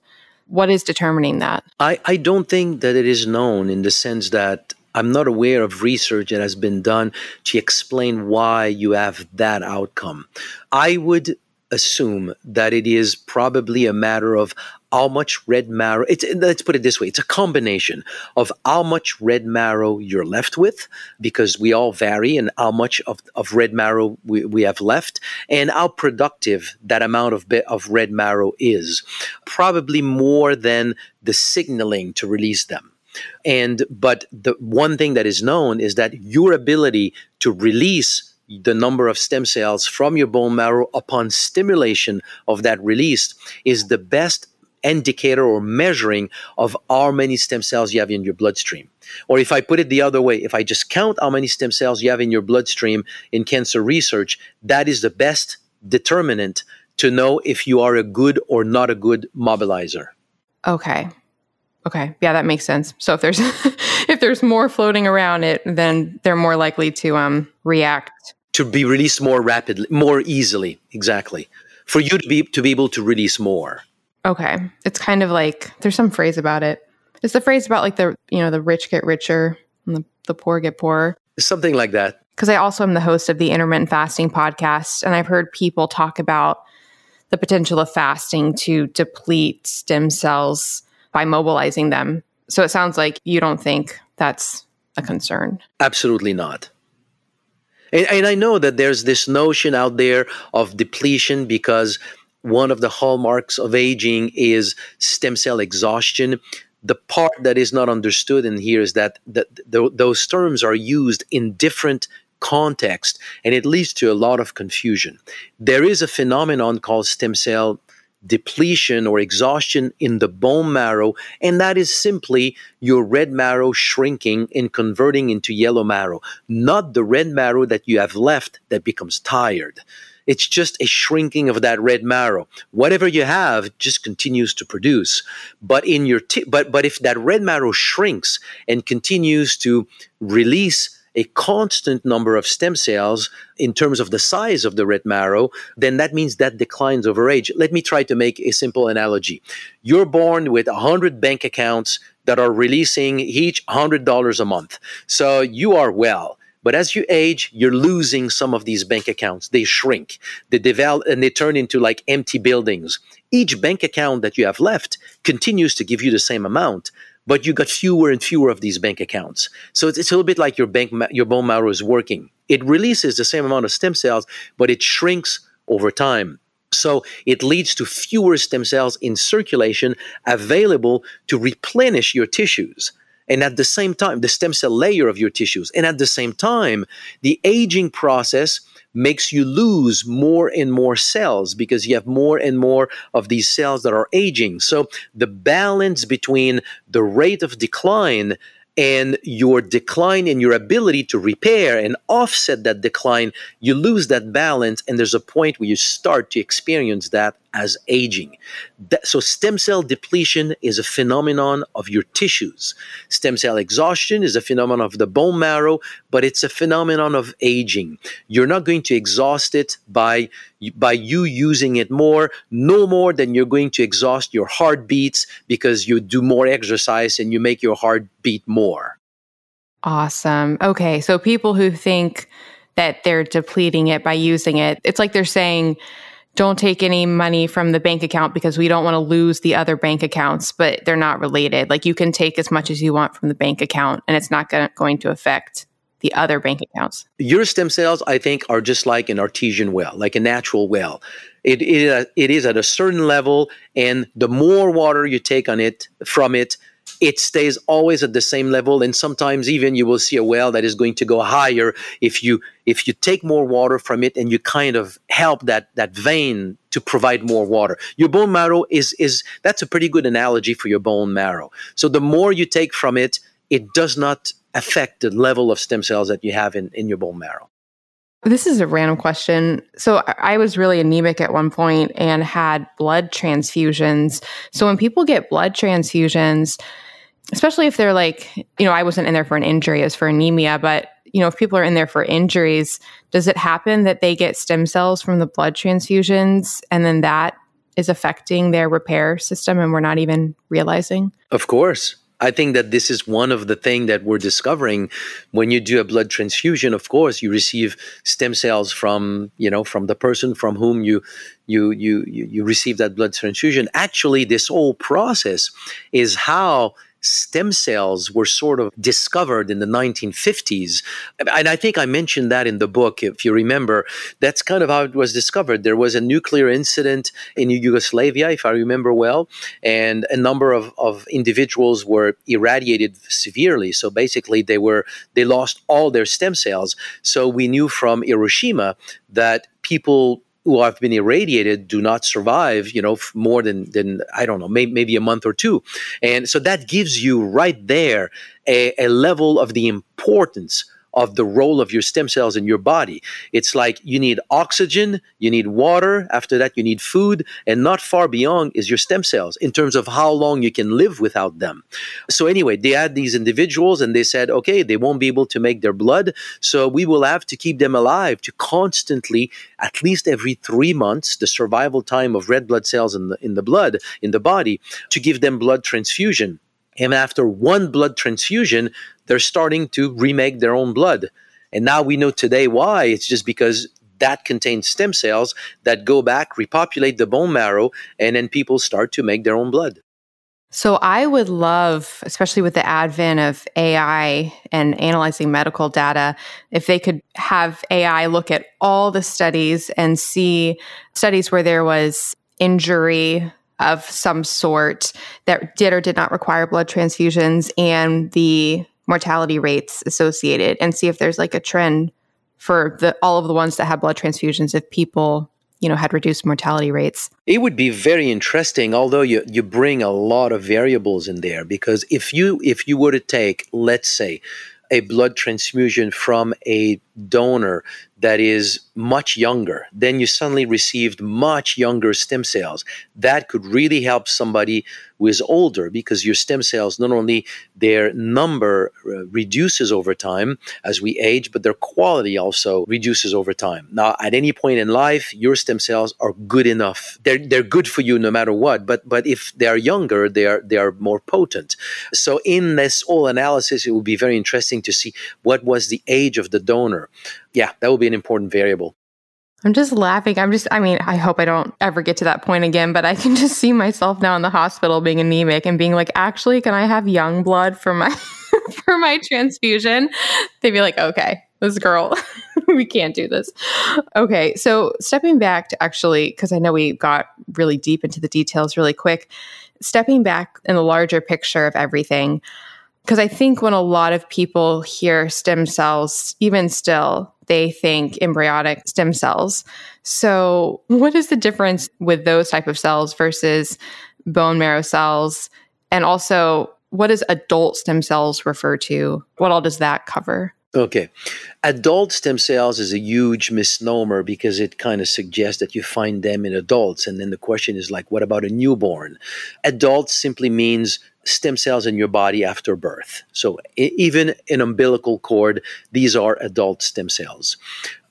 What is determining that? I, I don't think that it is known in the sense that I'm not aware of research that has been done to explain why you have that outcome. I would assume that it is probably a matter of how much red marrow it's let's put it this way it's a combination of how much red marrow you're left with because we all vary and how much of, of red marrow we, we have left and how productive that amount of bit of red marrow is. Probably more than the signaling to release them. And but the one thing that is known is that your ability to release the number of stem cells from your bone marrow upon stimulation of that release is the best indicator or measuring of how many stem cells you have in your bloodstream. Or if I put it the other way, if I just count how many stem cells you have in your bloodstream in cancer research, that is the best determinant to know if you are a good or not a good mobilizer. Okay. Okay. Yeah, that makes sense. So if there's if there's more floating around it, then they're more likely to um react to be released more rapidly, more easily. Exactly. For you to be to be able to release more. Okay. It's kind of like there's some phrase about it. It's the phrase about like the you know the rich get richer and the, the poor get poorer. Something like that. Because I also am the host of the intermittent fasting podcast, and I've heard people talk about the potential of fasting to deplete stem cells by mobilizing them. So it sounds like you don't think that's a concern. Absolutely not. And, and I know that there's this notion out there of depletion because one of the hallmarks of aging is stem cell exhaustion. The part that is not understood in here is that the, the, those terms are used in different context and it leads to a lot of confusion. There is a phenomenon called stem cell depletion or exhaustion in the bone marrow, and that is simply your red marrow shrinking and converting into yellow marrow, not the red marrow that you have left that becomes tired. It's just a shrinking of that red marrow. Whatever you have just continues to produce. But in your t- but but if that red marrow shrinks and continues to release a constant number of stem cells in terms of the size of the red marrow, then that means that declines over age. Let me try to make a simple analogy. You're born with 100 bank accounts that are releasing each $100 a month. So you are well. But as you age, you're losing some of these bank accounts. They shrink, they develop, and they turn into like empty buildings. Each bank account that you have left continues to give you the same amount, but you got fewer and fewer of these bank accounts. So it's, it's a little bit like your bank, your bone marrow is working. It releases the same amount of stem cells, but it shrinks over time. So it leads to fewer stem cells in circulation available to replenish your tissues. And at the same time, the stem cell layer of your tissues. And at the same time, the aging process makes you lose more and more cells because you have more and more of these cells that are aging. So the balance between the rate of decline and your decline in your ability to repair and offset that decline, you lose that balance, and there's a point where you start to experience that as aging. So, stem cell depletion is a phenomenon of your tissues. Stem cell exhaustion is a phenomenon of the bone marrow, but it's a phenomenon of aging. You're not going to exhaust it by by you using it more, no more than you're going to exhaust your heartbeats because you do more exercise and you make your heart beat more. Awesome. Okay, so people who think that they're depleting it by using it, it's like they're saying don't take any money from the bank account because we don't want to lose the other bank accounts, but they're not related. Like you can take as much as you want from the bank account and it's not gonna, going to affect the other bank accounts. Your stem cells, I think, are just like an artesian well, like a natural well. It, it, uh, it is at a certain level, and the more water you take on it from it, it stays always at the same level and sometimes even you will see a well that is going to go higher if you if you take more water from it and you kind of help that that vein to provide more water your bone marrow is is that's a pretty good analogy for your bone marrow so the more you take from it it does not affect the level of stem cells that you have in in your bone marrow this is a random question. So I was really anemic at one point and had blood transfusions. So when people get blood transfusions, especially if they're like, you know, I wasn't in there for an injury, as for anemia, but you know, if people are in there for injuries, does it happen that they get stem cells from the blood transfusions and then that is affecting their repair system and we're not even realizing? Of course. I think that this is one of the things that we're discovering when you do a blood transfusion. Of course, you receive stem cells from you know from the person from whom you you you, you receive that blood transfusion. Actually, this whole process is how stem cells were sort of discovered in the 1950s. And I think I mentioned that in the book, if you remember. That's kind of how it was discovered. There was a nuclear incident in Yugoslavia, if I remember well, and a number of, of individuals were irradiated severely. So basically, they were they lost all their stem cells. So we knew from Hiroshima that people who have been irradiated do not survive, you know, more than than I don't know, maybe, maybe a month or two, and so that gives you right there a, a level of the importance of the role of your stem cells in your body. It's like you need oxygen, you need water, after that, you need food, and not far beyond is your stem cells in terms of how long you can live without them. So, anyway, they had these individuals and they said, okay, they won't be able to make their blood, so we will have to keep them alive to constantly, at least every three months, the survival time of red blood cells in the, in the blood, in the body, to give them blood transfusion. And after one blood transfusion, they're starting to remake their own blood. And now we know today why. It's just because that contains stem cells that go back, repopulate the bone marrow, and then people start to make their own blood. So I would love, especially with the advent of AI and analyzing medical data, if they could have AI look at all the studies and see studies where there was injury of some sort that did or did not require blood transfusions and the mortality rates associated and see if there's like a trend for the all of the ones that had blood transfusions if people you know had reduced mortality rates it would be very interesting although you, you bring a lot of variables in there because if you if you were to take let's say a blood transfusion from a donor that is much younger, then you suddenly received much younger stem cells. That could really help somebody who is older because your stem cells, not only their number uh, reduces over time as we age, but their quality also reduces over time. Now, at any point in life, your stem cells are good enough. They're, they're good for you no matter what, but, but if they are younger, they are, they are more potent. So in this whole analysis, it would be very interesting to see what was the age of the donor yeah, that will be an important variable. I'm just laughing. I'm just, I mean, I hope I don't ever get to that point again, but I can just see myself now in the hospital being anemic and being like, actually, can I have young blood for my, for my transfusion? They'd be like, okay, this girl, we can't do this. Okay. So stepping back to actually, because I know we got really deep into the details really quick, stepping back in the larger picture of everything, because I think when a lot of people hear stem cells, even still, they think embryonic stem cells. So, what is the difference with those type of cells versus bone marrow cells? And also, what does adult stem cells refer to? What all does that cover? Okay. Adult stem cells is a huge misnomer because it kind of suggests that you find them in adults. And then the question is like, what about a newborn? Adult simply means stem cells in your body after birth. So even an umbilical cord, these are adult stem cells.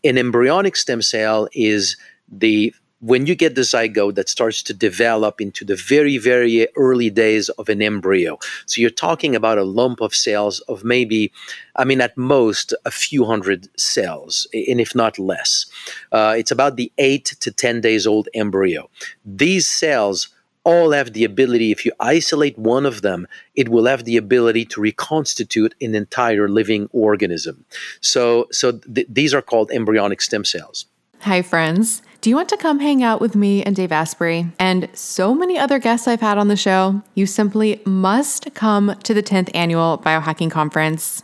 An embryonic stem cell is the when you get the zygote that starts to develop into the very, very early days of an embryo. So you're talking about a lump of cells of maybe, I mean, at most a few hundred cells, and if not less. Uh, it's about the eight to 10 days old embryo. These cells all have the ability, if you isolate one of them, it will have the ability to reconstitute an entire living organism. So, so th- these are called embryonic stem cells. Hi, friends. Do you want to come hang out with me and Dave Asprey and so many other guests I've had on the show? You simply must come to the 10th annual Biohacking Conference.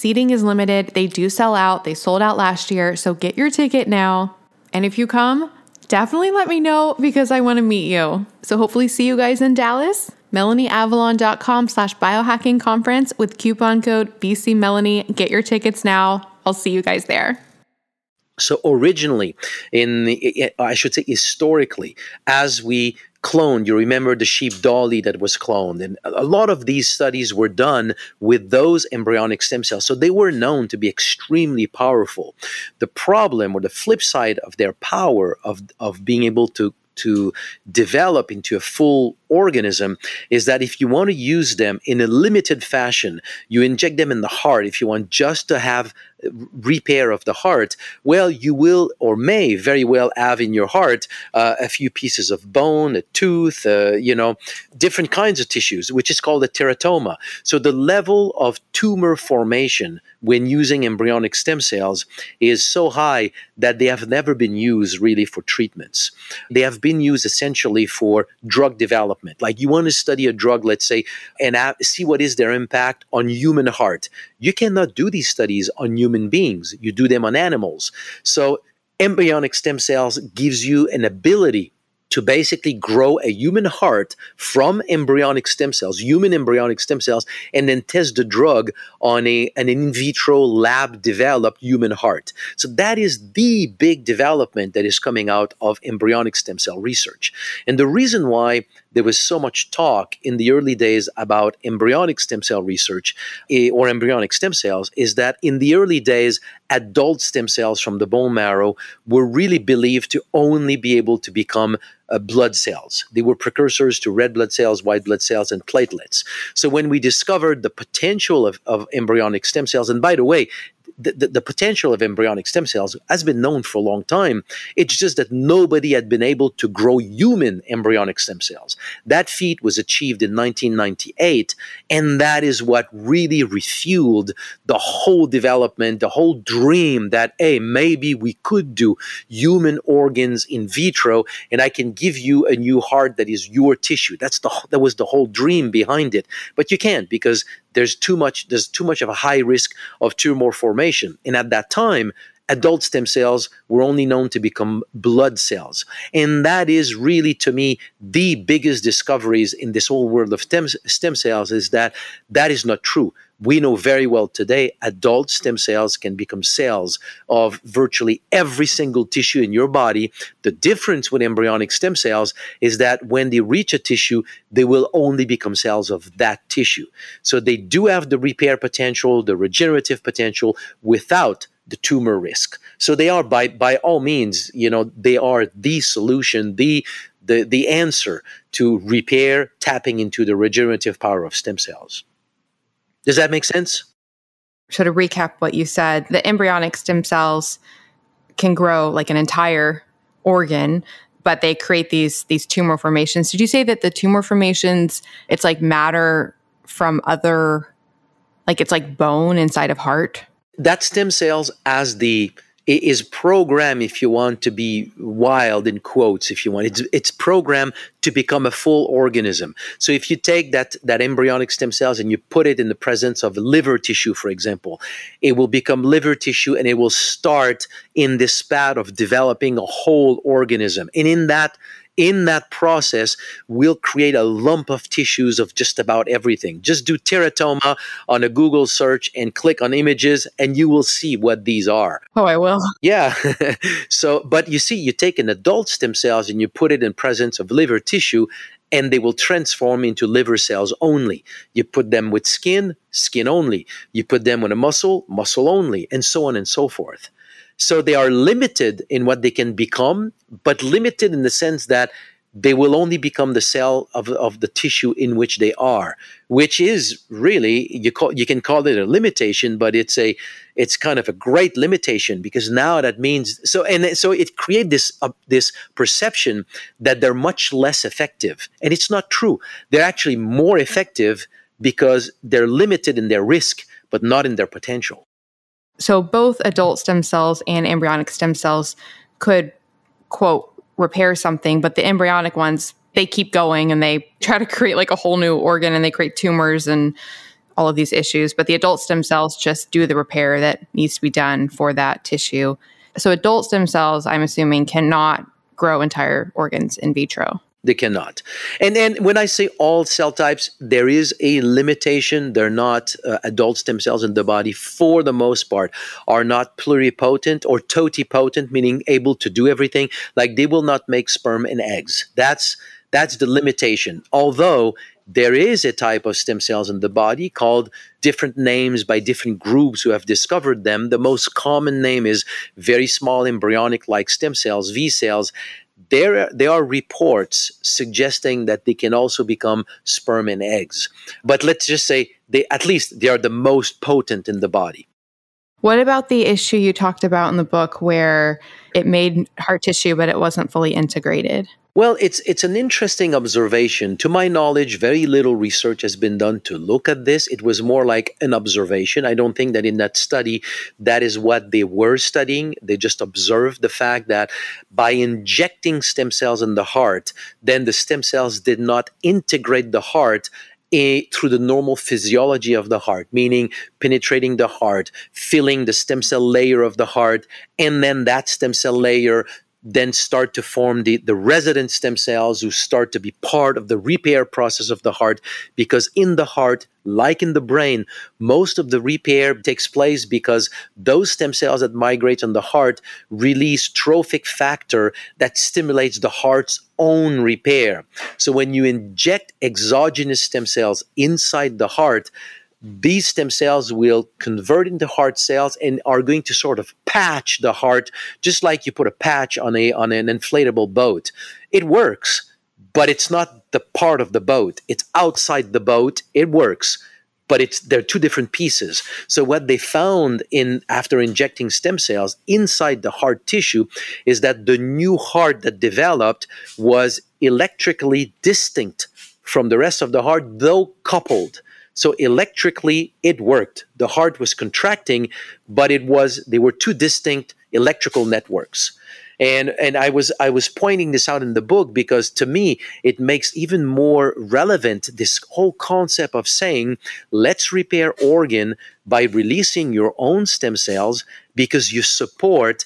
Seating is limited. They do sell out. They sold out last year. So get your ticket now. And if you come, definitely let me know because I want to meet you. So hopefully see you guys in Dallas. MelanieAvalon.com slash biohacking conference with coupon code BCMelanie. Get your tickets now. I'll see you guys there. So originally, in the, I should say historically, as we cloned. You remember the sheep Dolly that was cloned. And a lot of these studies were done with those embryonic stem cells. So they were known to be extremely powerful. The problem or the flip side of their power of, of being able to to develop into a full organism is that if you want to use them in a limited fashion, you inject them in the heart. If you want just to have repair of the heart, well, you will or may very well have in your heart uh, a few pieces of bone, a tooth, uh, you know, different kinds of tissues, which is called a teratoma. So the level of tumor formation when using embryonic stem cells is so high that they have never been used really for treatments. They have been used essentially for drug development. Like you want to study a drug, let's say, and see what is their impact on human heart. You cannot do these studies on human beings. You do them on animals. So embryonic stem cells gives you an ability to basically grow a human heart from embryonic stem cells, human embryonic stem cells, and then test the drug on a, an in vitro lab developed human heart. So that is the big development that is coming out of embryonic stem cell research. And the reason why there was so much talk in the early days about embryonic stem cell research eh, or embryonic stem cells is that in the early days, adult stem cells from the bone marrow were really believed to only be able to become uh, blood cells. They were precursors to red blood cells, white blood cells, and platelets. So when we discovered the potential of, of embryonic stem cells, and by the way, the, the, potential of embryonic stem cells has been known for a long time. It's just that nobody had been able to grow human embryonic stem cells. That feat was achieved in 1998, and that is what really refueled the whole development, the whole dream that, hey, maybe we could do human organs in vitro, and I can give you a new heart that is your tissue. That's the that was the whole dream behind it. But you can't because there's too much there's too much of a high risk of tumor formation and at that time adult stem cells were only known to become blood cells. And that is really to me the biggest discoveries in this whole world of stem, stem cells is that that is not true we know very well today adult stem cells can become cells of virtually every single tissue in your body. The difference with embryonic stem cells is that when they reach a tissue, they will only become cells of that tissue. So they do have the repair potential, the regenerative potential without the tumor risk. So they are by by all means, you know, they are the solution, the the the answer to repair tapping into the regenerative power of stem cells. Does that make sense? So to recap what you said, the embryonic stem cells can grow like an entire organ, but they create these these tumor formations. Did you say that the tumor formations it's like matter from other like it's like bone inside of heart? That stem cells as the is program if you want to be wild in quotes if you want. It's it's programmed to become a full organism. So if you take that that embryonic stem cells and you put it in the presence of liver tissue for example it will become liver tissue and it will start in this path of developing a whole organism. And in that in that process we'll create a lump of tissues of just about everything. Just do teratoma on a Google search and click on images, and you will see what these are. Oh, I will. Yeah. so, but you see, you take an adult stem cells and you put it in presence of liver tissue, and they will transform into liver cells only. You put them with skin, skin only. You put them with a muscle, muscle only, and so on and so forth. So they are limited in what they can become, but limited in the sense that they will only become the cell of, of the tissue in which they are, which is really you call you can call it a limitation, but it's a it's kind of a great limitation because now that means so and so it creates this uh, this perception that they're much less effective, and it's not true. They're actually more effective because they're limited in their risk, but not in their potential. So both adult stem cells and embryonic stem cells could quote repair something, but the embryonic ones, they keep going and they try to create like a whole new organ and they create tumors and all of these issues. But the adult stem cells just do the repair that needs to be done for that tissue. So adult stem cells, I'm assuming, cannot grow entire organs in vitro. They cannot. And and when I say all cell types, there is a limitation. They're not uh, adult stem cells in the body for the most part are not pluripotent or totipotent, meaning able to do everything. Like they will not make sperm and eggs. That's that's the limitation. Although there is a type of stem cells in the body called different names by different groups who have discovered them. The most common name is very small embryonic like stem cells, VSELs there there are reports suggesting that they can also become sperm and eggs. But let's just say they at least they are the most potent in the body. What about the issue you talked about in the book where it made heart tissue but it wasn't fully integrated well, it's it's an interesting observation. To my knowledge, very little research has been done to look at this. It was more like an observation. I don't think that in that study that is what they were studying. They just observed the fact that by injecting stem cells in the heart, then the stem cells did not integrate the heart a, through the normal physiology of the heart, meaning penetrating the heart, filling the stem cell layer of the heart, and then that stem cell layer then start to form the, the resident stem cells who start to be part of the repair process of the heart because in the heart like in the brain most of the repair takes place because those stem cells that migrate on the heart release trophic factor that stimulates the heart's own repair. So when you inject exogenous stem cells inside the heart these stem cells will convert into heart cells and are going to sort of patch the heart just like you put a patch on a on an inflatable boat. It works but it's not the part of the boat. It's outside the boat. It works but it's they're two different pieces. So what they found in after injecting stem cells inside the heart tissue is that the new heart that developed was electrically distinct from the rest of the heart though coupled so electrically, it worked. The heart was contracting, but it was they were two distinct electrical networks. And and I was I was pointing this out in the book because to me it makes even more relevant this whole concept of saying let's repair organ by releasing your own stem cells because you support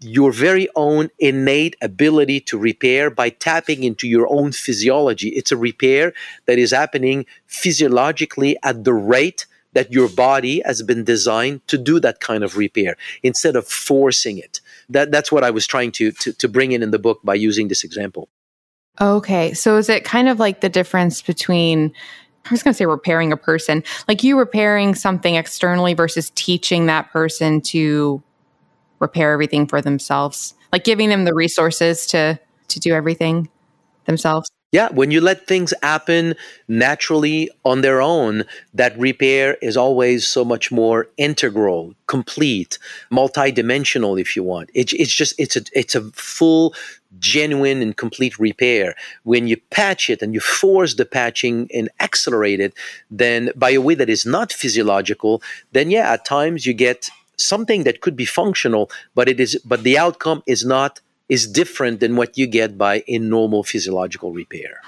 your very own innate ability to repair by tapping into your own physiology. It's a repair that is happening physiologically at the rate that your body has been designed to do that kind of repair instead of forcing it. That, that's what I was trying to, to, to bring in in the book by using this example. Okay. So is it kind of like the difference between I was going to say repairing a person, like you repairing something externally versus teaching that person to repair everything for themselves like giving them the resources to to do everything themselves. Yeah when you let things happen naturally on their own that repair is always so much more integral complete multi-dimensional if you want. It, it's just it's a it's a full genuine and complete repair. When you patch it and you force the patching and accelerate it then by a way that is not physiological then yeah at times you get something that could be functional, but it is but the outcome is not is different than what you get by a normal physiological repair.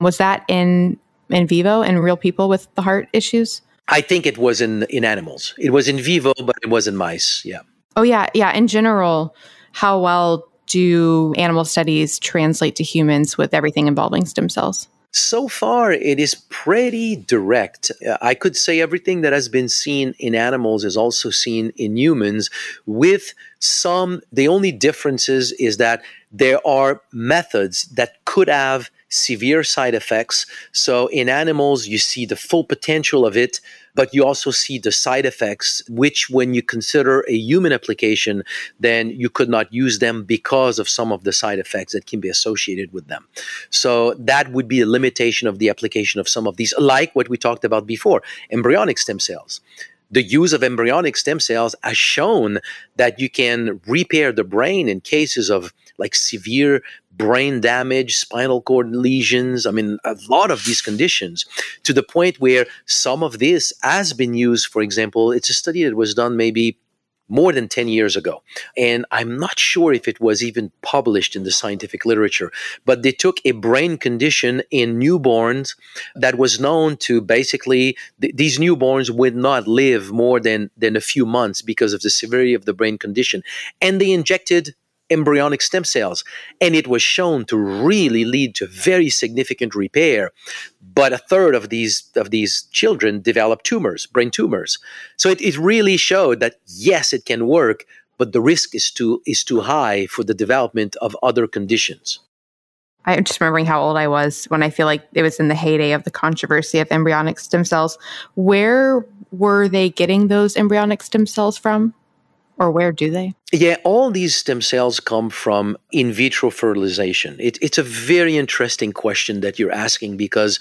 Was that in in vivo in real people with the heart issues? I think it was in in animals. It was in vivo, but it was in mice. Yeah. Oh yeah, yeah. In general, how well do animal studies translate to humans with everything involving stem cells? So far, it is pretty direct. Uh, I could say everything that has been seen in animals is also seen in humans, with some, the only differences is that there are methods that could have severe side effects. So in animals, you see the full potential of it, but you also see the side effects, which when you consider a human application, then you could not use them because of some of the side effects that can be associated with them. So that would be a limitation of the application of some of these, like what we talked about before, embryonic stem cells the use of embryonic stem cells has shown that you can repair the brain in cases of like severe brain damage, spinal cord lesions. I mean, a lot of these conditions to the point where some of this has been used. For example, it's a study that was done maybe more than 10 years ago. And I'm not sure if it was even published in the scientific literature, but they took a brain condition in newborns that was known to basically, th- these newborns would not live more than, than a few months because of the severity of the brain condition. And they injected embryonic stem cells. And it was shown to really lead to very significant repair. But a third of these of these children developed tumors, brain tumors. So it, it really showed that yes, it can work, but the risk is too is too high for the development of other conditions. I'm just remembering how old I was when I feel like it was in the heyday of the controversy of embryonic stem cells. Where were they getting those embryonic stem cells from? Or where do they? Yeah, all these stem cells come from in vitro fertilization. It, it's a very interesting question that you're asking because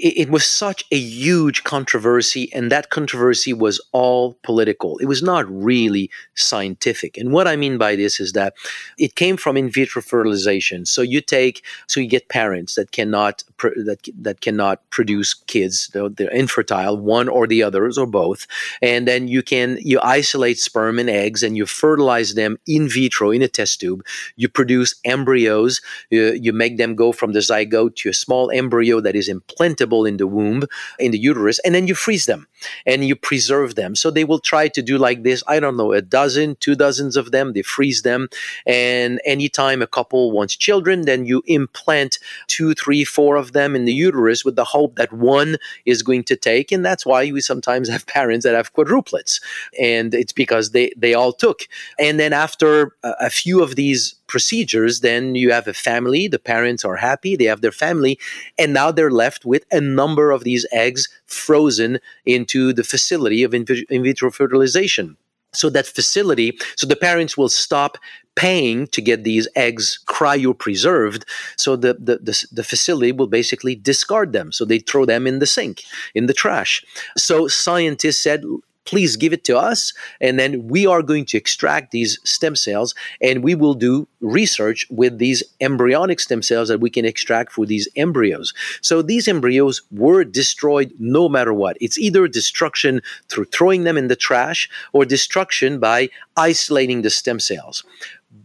it, was such a huge controversy, and that controversy was all political. It was not really scientific. And what I mean by this is that it came from in vitro fertilization. So you take, so you get parents that cannot that that cannot produce kids. They're, they're infertile, one or the others or both, and then you can you isolate sperm and eggs, and you fertilize them in vitro in a test tube. You produce embryos. You, you make them go from the zygote to a small embryo that is implanted in the womb, in the uterus, and then you freeze them and you preserve them. So they will try to do like this, I don't know, a dozen, two dozens of them, they freeze them. And anytime a couple wants children, then you implant two, three, four of them in the uterus with the hope that one is going to take. And that's why we sometimes have parents that have quadruplets. And it's because they, they all took. And then after a, a few of these procedures, then you have a family. The parents are happy, they have their family, and now they're left with a number of these eggs frozen into the facility of in, vitro fertilization. So that facility, so the parents will stop paying to get these eggs cryopreserved. So the, the, the, the, facility will basically discard them. So they throw them in the sink, in the trash. So scientists said, please give it to us and then we are going to extract these stem cells and we will do research with these embryonic stem cells that we can extract for these embryos. So these embryos were destroyed no matter what. It's either destruction through throwing them in the trash or destruction by isolating the stem cells.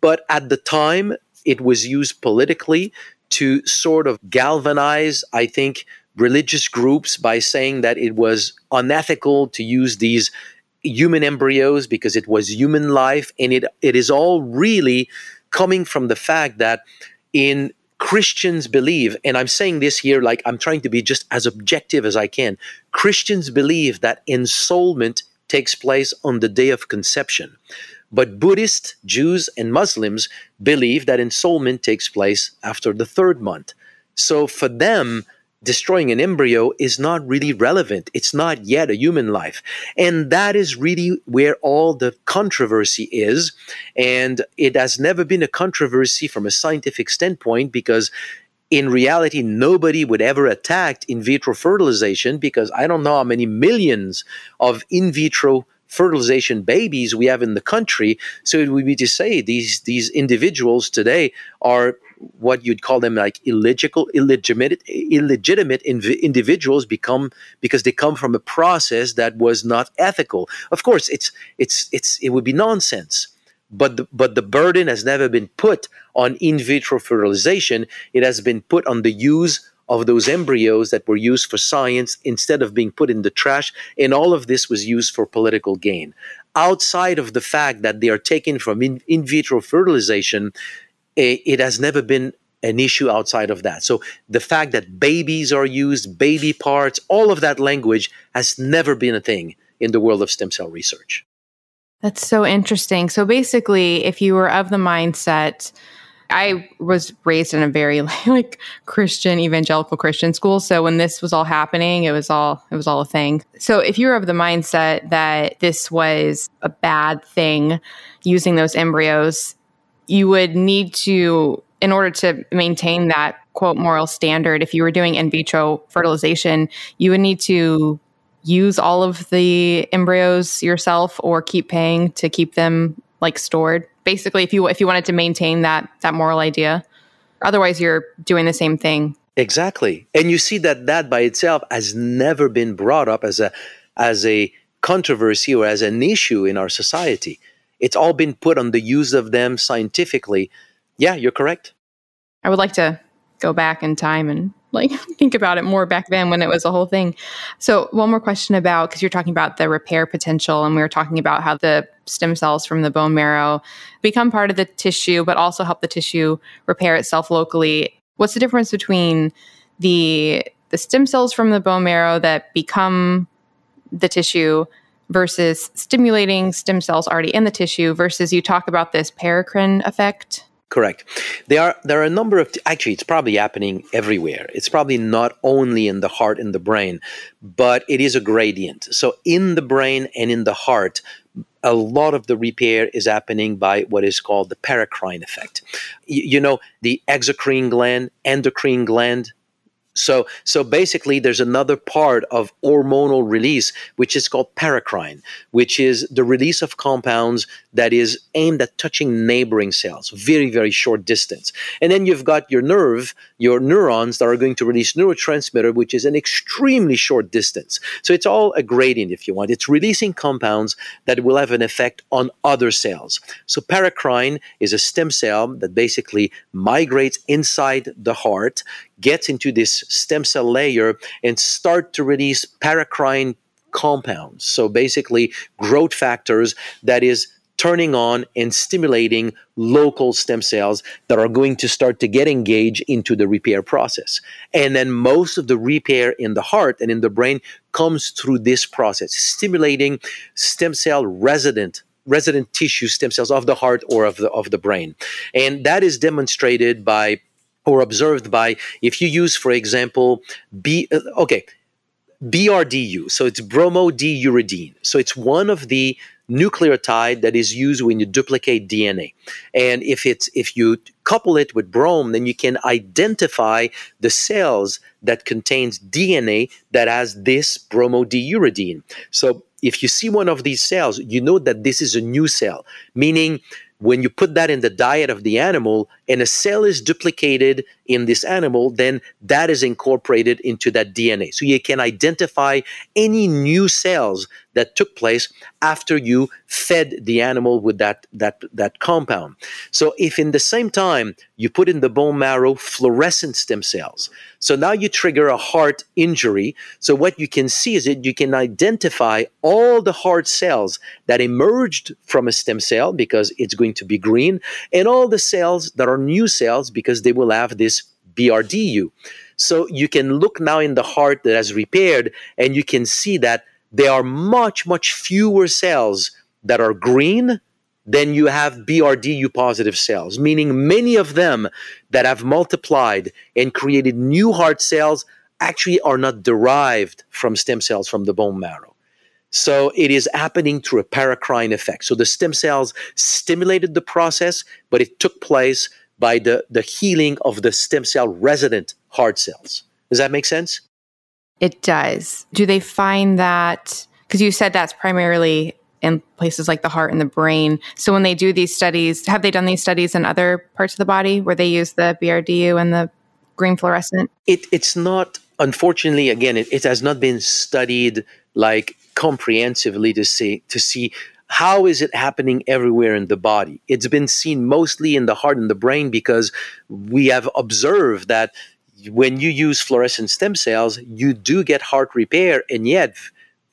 But at the time it was used politically to sort of galvanize i think religious groups by saying that it was unethical to use these human embryos because it was human life and it it is all really coming from the fact that in Christians believe, and I'm saying this here like I'm trying to be just as objective as I can. Christians believe that ensoulment takes place on the day of conception. But Buddhists, Jews, and Muslims believe that ensoulment takes place after the third month. So for them, destroying an embryo is not really relevant. It's not yet a human life. And that is really where all the controversy is. And it has never been a controversy from a scientific standpoint because in reality, nobody would ever attack in vitro fertilization because I don't know how many millions of in vitro fertilization babies we have in the country. So it would be to say these these individuals today are what you'd call them like illegitimate illegitimate illegitimate inv- individuals become because they come from a process that was not ethical of course it's it's it's it would be nonsense but the, but the burden has never been put on in vitro fertilization it has been put on the use of those embryos that were used for science instead of being put in the trash. And all of this was used for political gain. Outside of the fact that they are taken from in, in vitro fertilization, it, has never been an issue outside of that. So the fact that babies are used, baby parts, all of that language has never been a thing in the world of stem cell research. That's so interesting. So basically, if you were of the mindset, I was raised in a very like Christian evangelical Christian school. So when this was all happening, it was all it was all a thing. So if you're of the mindset that this was a bad thing using those embryos, you would need to in order to maintain that quote moral standard if you were doing in vitro fertilization, you would need to use all of the embryos yourself or keep paying to keep them like stored. Basically if you if you wanted to maintain that that moral idea. Otherwise you're doing the same thing. Exactly. And you see that that by itself has never been brought up as a as a controversy or as an issue in our society it's all been put on the use of them scientifically yeah you're correct i would like to go back in time and like think about it more back then when it was a whole thing. So, one more question about because you're talking about the repair potential, and we were talking about how the stem cells from the bone marrow become part of the tissue, but also help the tissue repair itself locally. What's the difference between the the stem cells from the bone marrow that become the tissue versus stimulating stem cells already in the tissue versus you talk about this paracrine effect Correct. There are there are a number of actually it's probably happening everywhere. It's probably not only in the heart and the brain, but it is a gradient. So in the brain and in the heart, a lot of the repair is happening by what is called the paracrine effect. You, you know, the exocrine gland, endocrine gland, so, so basically, there's another part of hormonal release, which is called paracrine, which is the release of compounds that is aimed at touching neighboring cells, very, very short distance. And then you've got your nerve, your neurons that are going to release neurotransmitter, which is an extremely short distance. So it's all a gradient, if you want. It's releasing compounds that will have an effect on other cells. So paracrine is a stem cell that basically migrates inside the heart, gets into this stem cell layer and start to release paracrine compounds. So basically, growth factors that is turning on and stimulating local stem cells that are going to start to get engaged into the repair process. And then most of the repair in the heart and in the brain comes through this process, stimulating stem cell resident resident tissue stem cells of the heart or of the of the brain. And that is demonstrated by or observed by if you use for example b uh, okay BRDU so it's bromodiuridine so it's one of the nucleotide that is used when you duplicate DNA and if it's if you couple it with brom then you can identify the cells that contains DNA that has this bromodiuridine so if you see one of these cells you know that this is a new cell meaning when you put that in the diet of the animal and a cell is duplicated in this animal, then that is incorporated into that DNA. So you can identify any new cells that took place after you fed the animal with that, that, that compound. So if in the same time you put in the bone marrow fluorescent stem cells, so now you trigger a heart injury. So what you can see is that you can identify all the heart cells that emerged from a stem cell because it's going to be green and all the cells that are new cells because they will have this BRDU. So you can look now in the heart that has repaired and you can see that there are much, much fewer cells that are green than you have BRDU positive cells, meaning many of them that have multiplied and created new heart cells actually are not derived from stem cells from the bone marrow. So it is happening through a paracrine effect. So the stem cells stimulated the process, but it took place by the, the healing of the stem cell resident heart cells. Does that make sense? It does. Do they find that? Because you said that's primarily in places like the heart and the brain. So when they do these studies, have they done these studies in other parts of the body where they use the BRDU and the green fluorescent? It, it's not, unfortunately, again, it, it has not been studied like comprehensively to see to see how is it happening everywhere in the body? It's been seen mostly in the heart and the brain because we have observed that when you use fluorescent stem cells, you do get heart repair, and yet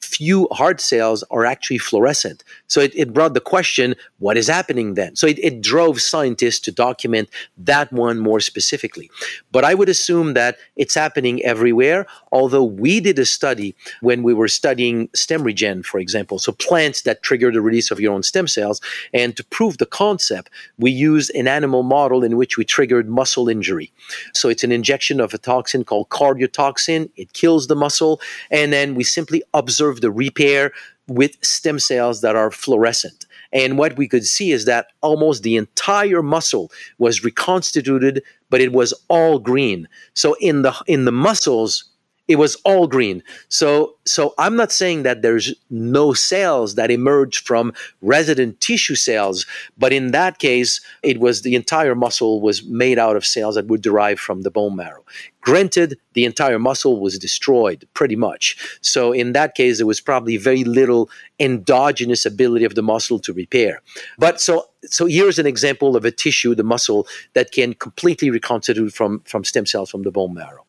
few heart cells are actually fluorescent. So it, it brought the question what is happening then? So it, it drove scientists to document that one more specifically. But I would assume that it's happening everywhere, although we did a study when we were studying StemRegen, for example, so plants that trigger the release of your own stem cells. And to prove the concept, we used an animal model in which we triggered muscle injury. So it's an injection of a toxin called cardiotoxin, it kills the muscle, and then we simply observe the repair with stem cells that are fluorescent. And what we could see is that almost the entire muscle was reconstituted, but it was all green. So in the in the muscles, it was all green. So so I'm not saying that there's no cells that emerge from resident tissue cells, but in that case, it was the entire muscle was made out of cells that were derived from the bone marrow. Granted, the entire muscle was destroyed pretty much. So in that case, there was probably very little endogenous ability of the muscle to repair. But so so here's an example of a tissue, the muscle, that can completely reconstitute from from stem cells from the bone marrow.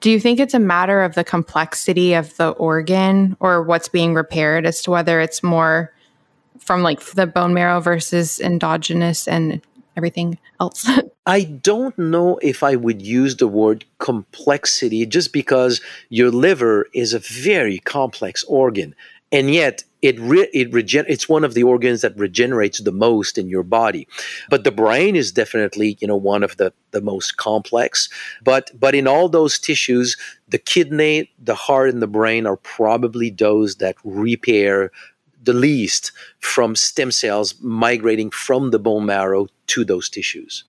Do you think it's a matter of the complexity of the organ or what's being repaired as to whether it's more from like the bone marrow versus endogenous and everything else? I don't know if I would use the word complexity just because your liver is a very complex organ. And yet, it re- it regen- it's one of the organs that regenerates the most in your body. But the brain is definitely you know one of the the most complex. But but in all those tissues the kidney the heart and the brain are probably those that repair the least from stem cells migrating from the bone marrow to those tissues.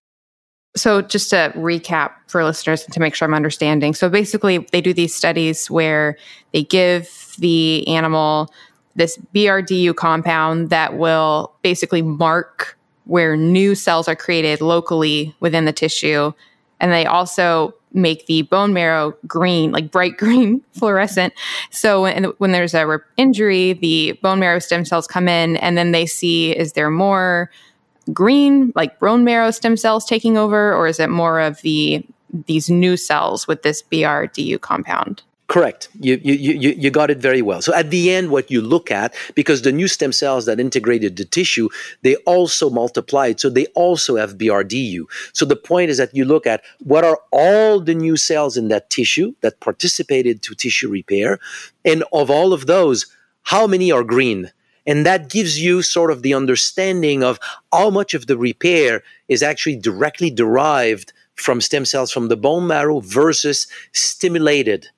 So, just to recap for listeners to make sure I'm understanding. So, basically, they do these studies where they give the animal this BRDU compound that will basically mark where new cells are created locally within the tissue. And they also make the bone marrow green, like bright green fluorescent. So when, when there's a re- injury, the bone marrow stem cells come in and then they see is there more green, like bone marrow stem cells taking over, or is it more of the these new cells with this BRDU compound? Correct. You, you, you, you got it very well. So at the end, what you look at, because the new stem cells that integrated the tissue, they also multiplied. So they also have BRDU. So the point is that you look at what are all the new cells in that tissue that participated to tissue repair. And of all of those, how many are green? And that gives you sort of the understanding of how much of the repair is actually directly derived from stem cells from the bone marrow versus stimulated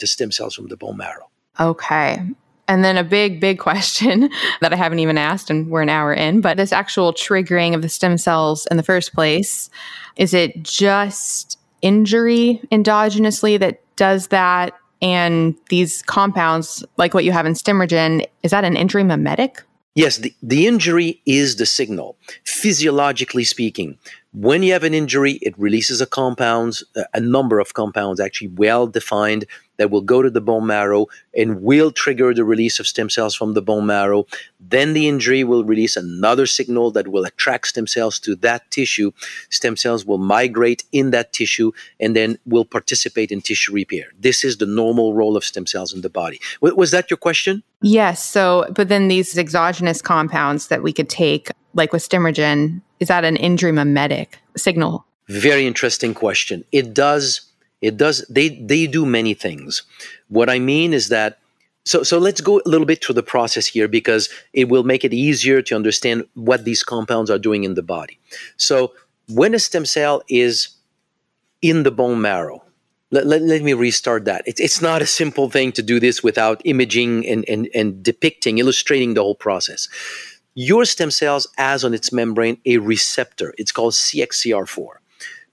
the stem cells from the bone marrow. Okay. And then a big, big question that I haven't even asked, and we're an hour in, but this actual triggering of the stem cells in the first place, is it just injury endogenously that does that? And these compounds, like what you have in StemRegen, is that an injury mimetic? Yes, the, the injury is the signal. Physiologically speaking, when you have an injury, it releases a compounds, a number of compounds actually well defined that will go to the bone marrow and will trigger the release of stem cells from the bone marrow. Then the injury will release another signal that will attract stem cells to that tissue. Stem cells will migrate in that tissue and then will participate in tissue repair. This is the normal role of stem cells in the body. Was that your question? Yes. So, but then these exogenous compounds that we could take, like with StemRegen, is that an injury mimetic signal? Very interesting question. It does it does they they do many things. What I mean is that so so let's go a little bit through the process here because it will make it easier to understand what these compounds are doing in the body. So when a stem cell is in the bone marrow, let, let, let, me restart that. It's, it's not a simple thing to do this without imaging and, and, and depicting, illustrating the whole process. Your stem cells has on its membrane a receptor. It's called CXCR4.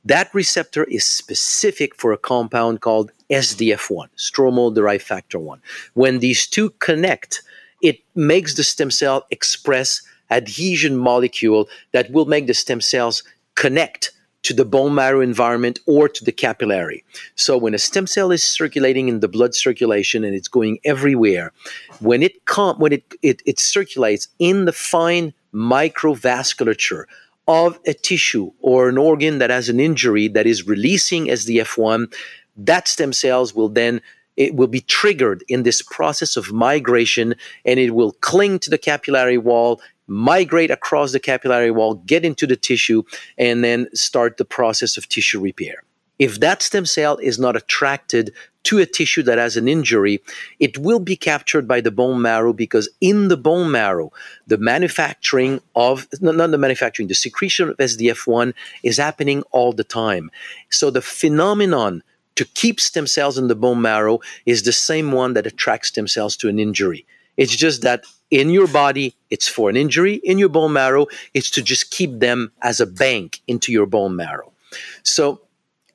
That receptor is specific for a compound called SDF1, stromal derived factor 1. When these two connect, it makes the stem cell express adhesion molecule that will make the stem cells connect to the bone marrow environment or to the capillary. So when a stem cell is circulating in the blood circulation and it's going everywhere, when it com- when it, it, it circulates in the fine microvasculature of a tissue or an organ that has an injury that is releasing SDF1, that stem cells will then it will be triggered in this process of migration and it will cling to the capillary wall migrate across the capillary wall get into the tissue and then start the process of tissue repair. If that stem cell is not attracted to a tissue that has an injury, it will be captured by the bone marrow because in the bone marrow, the manufacturing of, not the manufacturing, the secretion of SDF1 is happening all the time. So the phenomenon to keep stem cells in the bone marrow is the same one that attracts stem cells to an injury. It's just that in your body, it's for an injury. In your bone marrow, it's to just keep them as a bank into your bone marrow. So,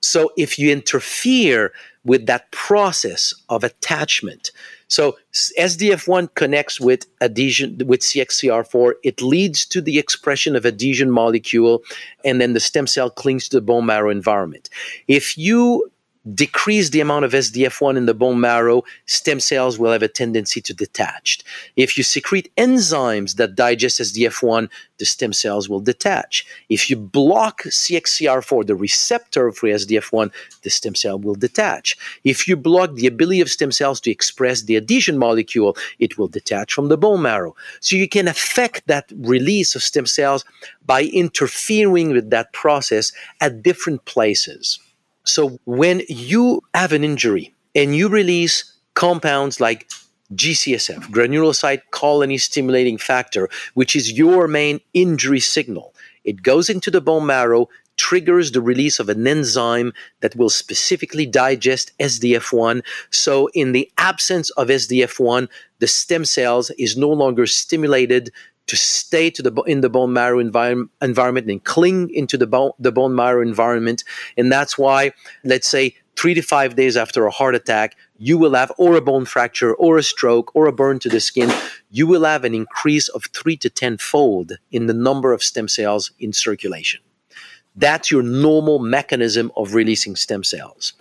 so if you interfere with that process of attachment, so SDF1 connects with adhesion with CXCR4. It leads to the expression of adhesion molecule, and then the stem cell clings to the bone marrow environment. If you decrease the amount of SDF1 in the bone marrow, stem cells will have a tendency to detach. If you secrete enzymes that digest SDF1, the stem cells will detach. If you block CXCR4, the receptor for SDF1, the stem cell will detach. If you block the ability of stem cells to express the adhesion molecule, it will detach from the bone marrow. So you can affect that release of stem cells by interfering with that process at different places. So when you have an injury and you release compounds like GCSF, granulocyte colony stimulating factor, which is your main injury signal, it goes into the bone marrow, triggers the release of an enzyme that will specifically digest SDF1. So, in the absence of SDF1, the stem cells is no longer stimulated to stay to the in the bone marrow environment and cling into the bone the bone marrow environment. And that's why let's say 3 to 5 days after a heart attack you will have or a bone fracture or a stroke or a burn to the skin you will have an increase of 3 to 10 fold in the number of stem cells in circulation that's your normal mechanism of releasing stem cells.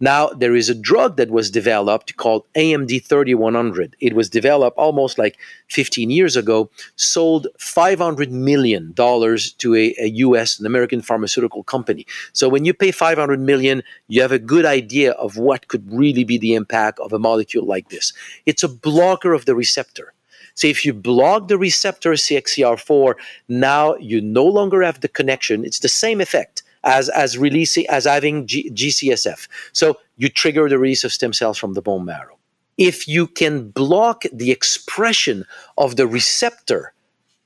Now, there is a drug that was developed called AMD 3100. It was developed almost like 15 years ago, sold $500 million to a, a US, an American pharmaceutical company. So when you pay 500 million, you have a good idea of what could really be the impact of a molecule like this. It's a blocker of the receptor. So if you block the receptor CXCR4, now you no longer have the connection. It's the same effect as as releasing as having G- GCSF. So you trigger the release of stem cells from the bone marrow. If you can block the expression of the receptor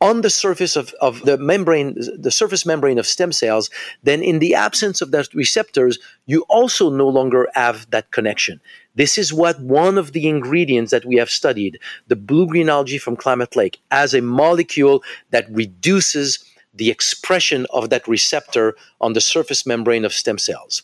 on the surface of, of the membrane, the surface membrane of stem cells, then in the absence of those receptors, you also no longer have that connection. This is what one of the ingredients that we have studied, the blue green algae from Klamath Lake, as a molecule that reduces the expression of that receptor on the surface membrane of stem cells.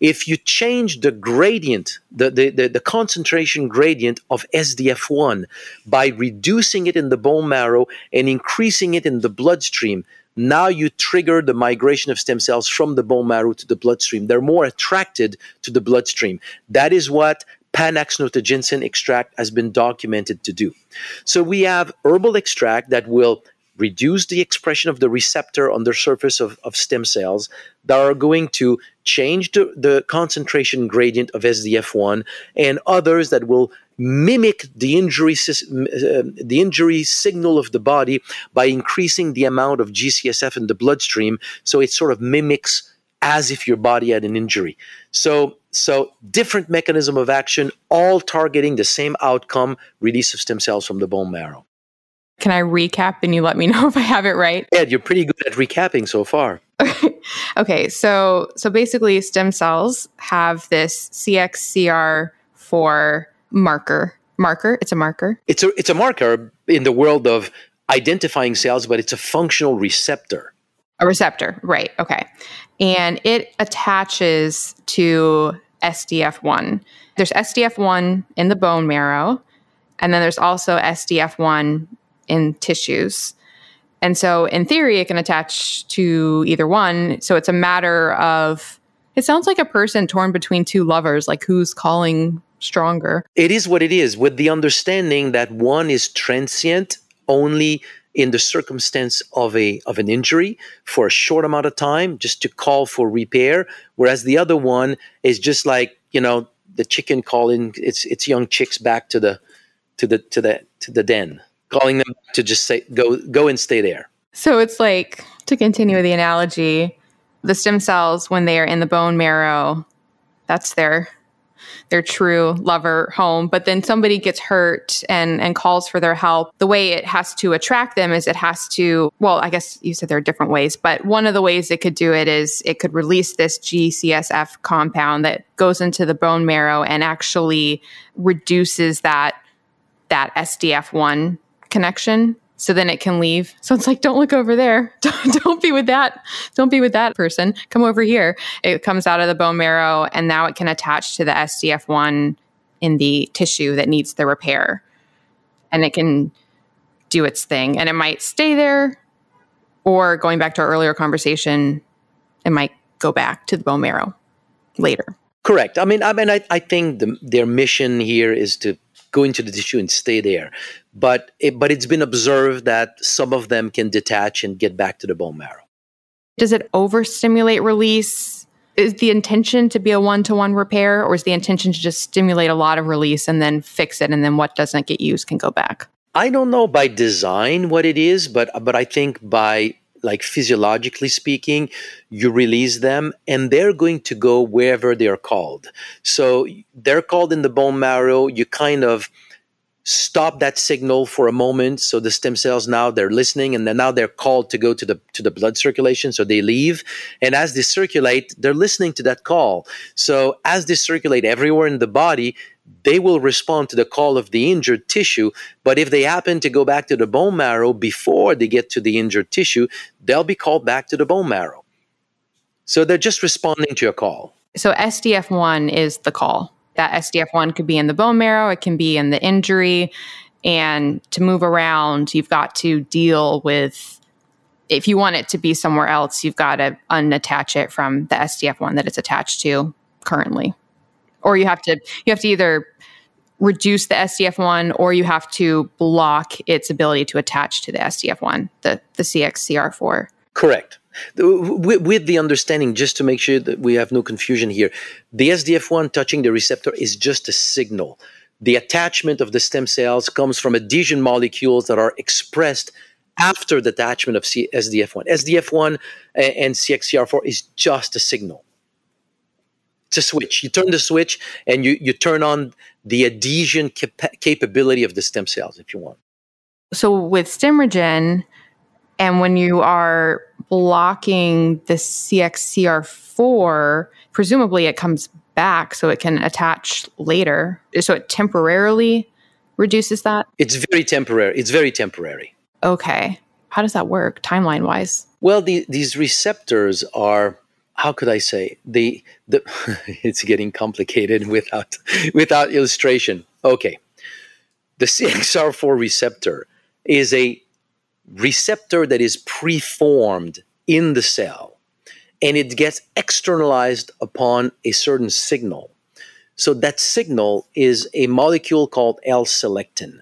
If you change the gradient, the, the, the, the, concentration gradient of SDF1 by reducing it in the bone marrow and increasing it in the bloodstream, now you trigger the migration of stem cells from the bone marrow to the bloodstream. They're more attracted to the bloodstream. That is what Panax notoginseng extract has been documented to do. So we have herbal extract that will reduce the expression of the receptor on the surface of, of stem cells that are going to change the, the concentration gradient of SDF1 and others that will mimic the injury uh, the injury signal of the body by increasing the amount of GCSF in the bloodstream. So it sort of mimics as if your body had an injury. So so different mechanism of action all targeting the same outcome release of stem cells from the bone marrow can I recap and you let me know if I have it right? Ed, you're pretty good at recapping so far. okay, so so basically stem cells have this CXCR4 marker. Marker, it's a marker. It's a it's a marker in the world of identifying cells, but it's a functional receptor. A receptor, right. Okay. And it attaches to SDF1. There's SDF1 in the bone marrow, and then there's also SDF1 in tissues. And so, in theory, it can attach to either one. So, it's a matter of, it sounds like a person torn between two lovers, like who's calling stronger. It is what it is, with the understanding that one is transient only in the circumstance of a of an injury for a short amount of time just to call for repair whereas the other one is just like you know the chicken calling its its young chicks back to the to the to the to the den calling them to just say go go and stay there. So it's like to continue with the analogy the stem cells when they are in the bone marrow that's their their true lover home. But then somebody gets hurt and and calls for their help. The way it has to attract them is it has to well i guess you said there are different ways but one of the ways it could do it is it could release this gcsf compound that goes into the bone marrow and actually reduces that that sdf1 connection so then it can leave. So it's like, don't look over there. Don't, don't be with that. Don't be with that person. Come over here. It comes out of the bone marrow and now it can attach to the SDF1 in the tissue that needs the repair. And it can do its thing. And it might stay there, or going back to our earlier conversation, it might go back to the bone marrow later. Correct. I mean, I mean, I, I think the, their mission here is to go into the tissue and stay there. But it, but it's been observed that some of them can detach and get back to the bone marrow. Does it overstimulate release? Is the intention to be a one to one repair, or is the intention to just stimulate a lot of release and then fix it, and then what doesn't get used can go back? I don't know by design what it is, but but I think by like physiologically speaking, you release them and they're going to go wherever they're called. So they're called in the bone marrow. You kind of stop that signal for a moment so the stem cells now they're listening and then now they're called to go to the to the blood circulation so they leave and as they circulate they're listening to that call so as they circulate everywhere in the body they will respond to the call of the injured tissue. But if they happen to go back to the bone marrow before they get to the injured tissue, they'll be called back to the bone marrow. So they're just responding to a call. So SDF1 is the call. That SDF1 could be in the bone marrow, it can be in the injury. And to move around, you've got to deal with, if you want it to be somewhere else, you've got to unattach it from the SDF1 that it's attached to currently or you have to you have to either reduce the SDF1 or you have to block its ability to attach to the SDF1, the, the CXCR4. Correct. With, the understanding, just to make sure that we have no confusion here, the SDF1 touching the receptor is just a signal. The attachment of the stem cells comes from adhesion molecules that are expressed after the attachment of C- SDF1. SDF1 uh, and CXCR4 is just a signal to switch. You turn the switch and you, you turn on the adhesion cap- capability of the stem cells if you want. So with StemRegen, and when you are blocking the CXCR4, presumably it comes back so it can attach later. So it temporarily reduces that? It's very temporary. It's very temporary. Okay. How does that work timeline wise? Well, the, these receptors are how could I say the the it's getting complicated without without illustration. Okay. The CXR4 receptor is a receptor that is preformed in the cell and it gets externalized upon a certain signal. So that signal is a molecule called L-selectin.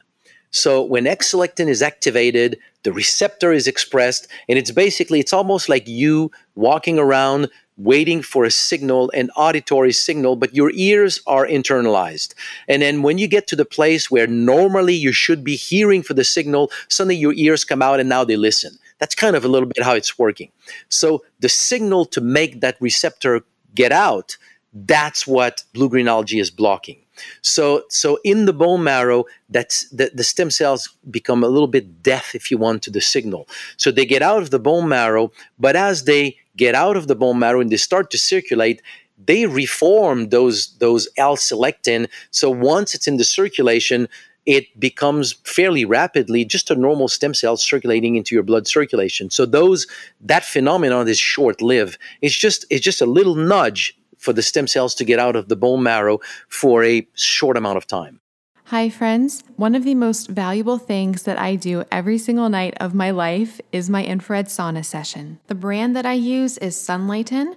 So when L-selectin is activated, the receptor is expressed and it's basically it's almost like you walking around waiting for a signal, an auditory signal, but your ears are internalized. And then when you get to the place where normally you should be hearing for the signal, suddenly your ears come out and now they listen. That's kind of a little bit how it's working. So the signal to make that receptor get out, that's what blue green algae is blocking. So, so in the bone marrow, that's the, the stem cells become a little bit deaf, if you want, to the signal. So they get out of the bone marrow, but as they get out of the bone marrow and they start to circulate, they reform those those L-selectin. So once it's in the circulation, it becomes fairly rapidly just a normal stem cell circulating into your blood circulation. So those that phenomenon is short-lived. It's just it's just a little nudge for the stem cells to get out of the bone marrow for a short amount of time. Hi, friends. One of the most valuable things that I do every single night of my life is my infrared sauna session. The brand that I use is Sunlighten.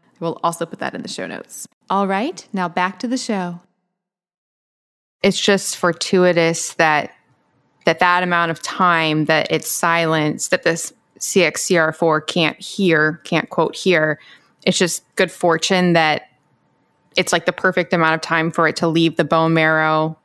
We'll also put that in the show notes. All right, now back to the show. It's just fortuitous that that that amount of time that it's silenced, that this CXCR4 can't hear, can't quote hear. It's just good fortune that it's like the perfect amount of time for it to leave the bone marrow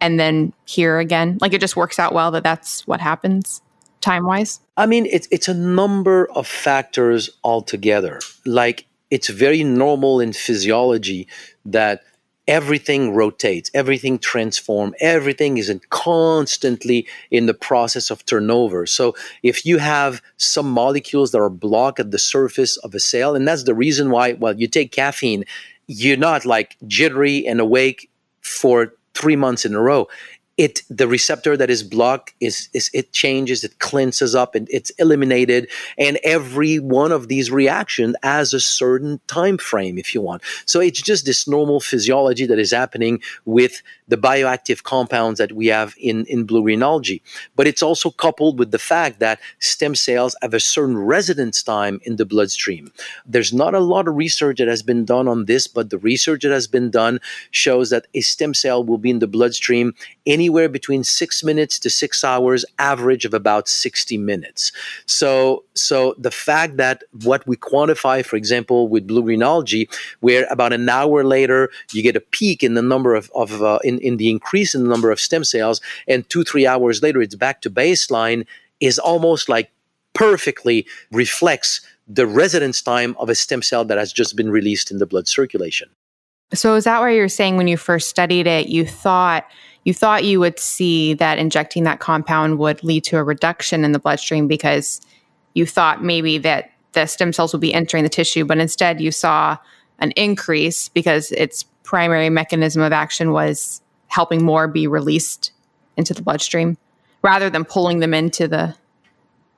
and then hear again. Like it just works out well that that's what happens time wise. I mean, it's it's a number of factors altogether. Like it's very normal in physiology that everything rotates, everything transforms, everything is in constantly in the process of turnover. So if you have some molecules that are blocked at the surface of a cell, and that's the reason why, well, you take caffeine, you're not like jittery and awake for three months in a row it the receptor that is blocked is, is it changes it cleanses up and it's eliminated. And every one of these reactions has a certain time frame if you want. So it's just this normal physiology that is happening with the bioactive compounds that we have in in blue green algae but it's also coupled with the fact that stem cells have a certain residence time in the bloodstream. There's not a lot of research that has been done on this but the research that has been done shows that a stem cell will be in the bloodstream anywhere between six minutes to six hours, average of about 60 minutes. So, so the fact that what we quantify, for example, with blue green algae, where about an hour later you get a peak in the number of, of uh, in, in the increase in the number of stem cells, and two, three hours later it's back to baseline, is almost like perfectly reflects the residence time of a stem cell that has just been released in the blood circulation. So, is that why you're saying when you first studied it, you thought you thought you would see that injecting that compound would lead to a reduction in the bloodstream because you thought maybe that the stem cells would be entering the tissue, but instead you saw an increase because its primary mechanism of action was helping more be released into the bloodstream rather than pulling them into the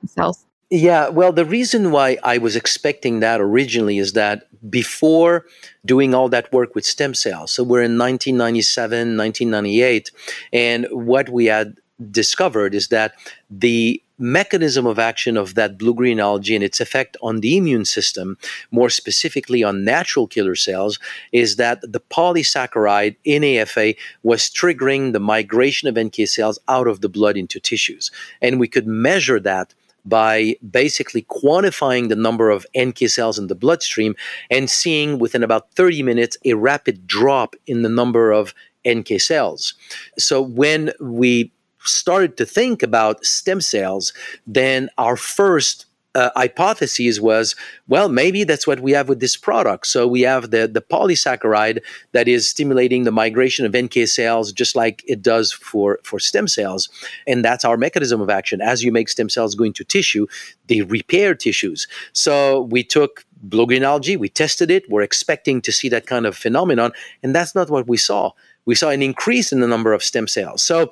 cells. Yeah, well, the reason why I was expecting that originally is that before doing all that work with stem cells, so we're in 1997, 1998, and what we had discovered is that the mechanism of action of that blue green algae and its effect on the immune system, more specifically on natural killer cells, is that the polysaccharide in AFA was triggering the migration of NK cells out of the blood into tissues. And we could measure that by basically quantifying the number of NK cells in the bloodstream and seeing within about 30 minutes a rapid drop in the number of NK cells. So when we started to think about stem cells, then our first uh, hypothesis was, well, maybe that's what we have with this product. So we have the, the polysaccharide that is stimulating the migration of NK cells just like it does for, for stem cells. And that's our mechanism of action. As you make stem cells go into tissue, they repair tissues. So we took blue green algae, we tested it, we're expecting to see that kind of phenomenon. And that's not what we saw. We saw an increase in the number of stem cells. So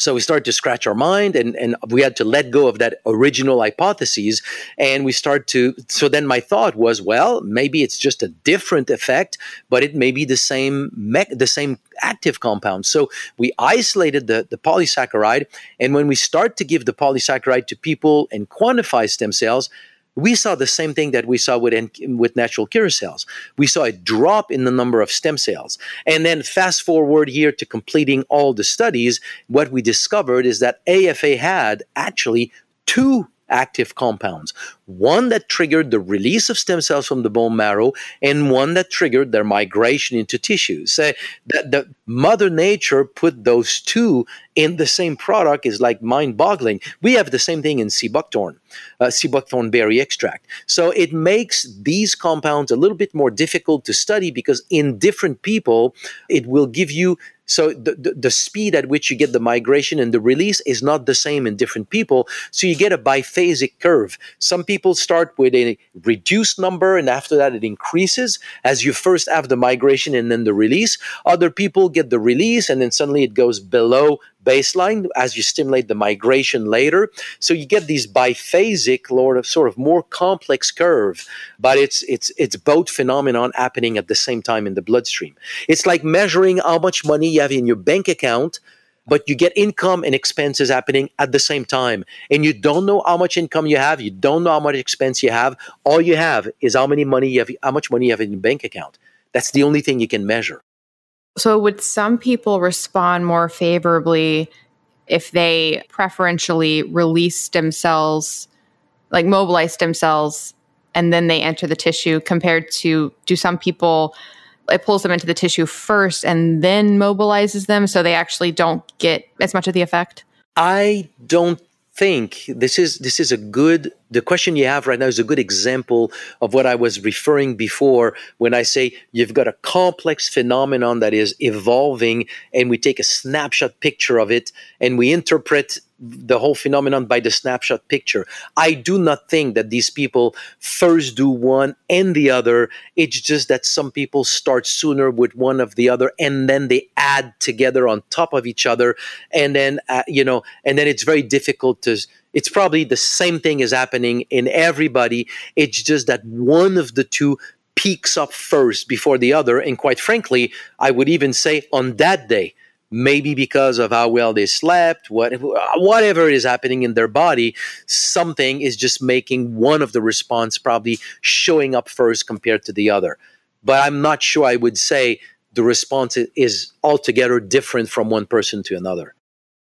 so we started to scratch our mind and, and we had to let go of that original hypothesis. And we start to, so then my thought was, well, maybe it's just a different effect, but it may be the same, me- the same active compound. So we isolated the, the polysaccharide. And when we start to give the polysaccharide to people and quantify stem cells, we saw the same thing that we saw with, with natural killer cells. We saw a drop in the number of stem cells. And then fast forward here to completing all the studies, what we discovered is that AFA had actually two active compounds. One that triggered the release of stem cells from the bone marrow and one that triggered their migration into tissues. So that the mother nature put those two in the same product is like mind-boggling. We have the same thing in sea buckthorn uh, sea buckthorn berry extract. So it makes these compounds a little bit more difficult to study because in different people it will give you so the, the, the, speed at which you get the migration and the release is not the same in different people. So you get a biphasic curve. Some people start with a reduced number and after that it increases as you first have the migration and then the release. Other people get the release and then suddenly it goes below baseline as you stimulate the migration later. So you get these biphasic, Lord of sort of more complex curve, but it's it's it's both phenomenon happening at the same time in the bloodstream. It's like measuring how much money you have in your bank account but you get income and expenses happening at the same time. And you don't know how much income you have. You don't know how much expense you have. All you have is how many money you have how much money you have in your bank account. That's the only thing you can measure so, would some people respond more favorably if they preferentially release stem cells, like mobilize stem cells, and then they enter the tissue, compared to do some people? It pulls them into the tissue first and then mobilizes them so they actually don't get as much of the effect? I don't think this is this is a good the question you have right now is a good example of what I was referring before when I say you've got a complex phenomenon that is evolving and we take a snapshot picture of it and we interpret the whole phenomenon by the snapshot picture. I do not think that these people first do one and the other. It's just that some people start sooner with one of the other and then they add together on top of each other. And then, uh, you know, and then it's very difficult to it's probably the same thing is happening in everybody. It's just that one of the two peaks up first before the other. And quite frankly, I would even say on that day, maybe because of how well they slept, what, whatever is happening in their body, something is just making one of the response probably showing up first compared to the other. But I'm not sure I would say the response is altogether different from one person to another.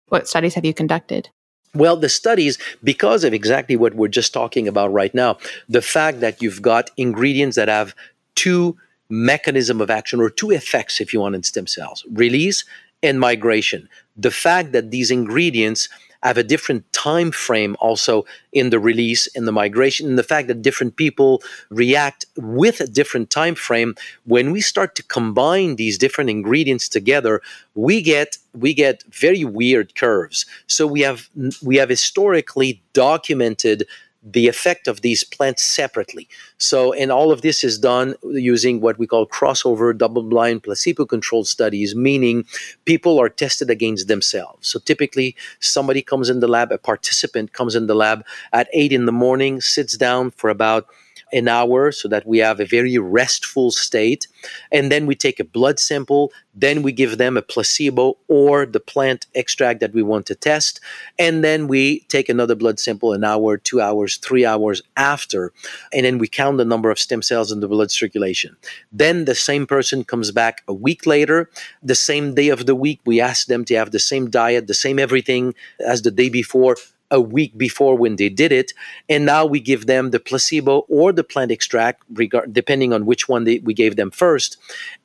What studies have you conducted? Well, the studies, because of exactly what we're just talking about right now, the fact that you've got ingredients that have two mechanism of action or two effects, if you want, in stem cells, release and migration. The fact that these ingredients have a different time frame also in the release and the migration and the fact that different people react with a different time frame when we start to combine these different ingredients together we get we get very weird curves so we have we have historically documented the effect of these plants separately. So, and all of this is done using what we call crossover double blind placebo controlled studies, meaning people are tested against themselves. So, typically, somebody comes in the lab, a participant comes in the lab at eight in the morning, sits down for about an hour so that we have a very restful state. And then we take a blood sample. Then we give them a placebo or the plant extract that we want to test. And then we take another blood sample an hour, two hours, three hours after. And then we count the number of stem cells in the blood circulation. Then the same person comes back a week later. The same day of the week, we ask them to have the same diet, the same everything as the day before a week before when they did it, and now we give them the placebo or the plant extract, regard, depending on which one they, we gave them first,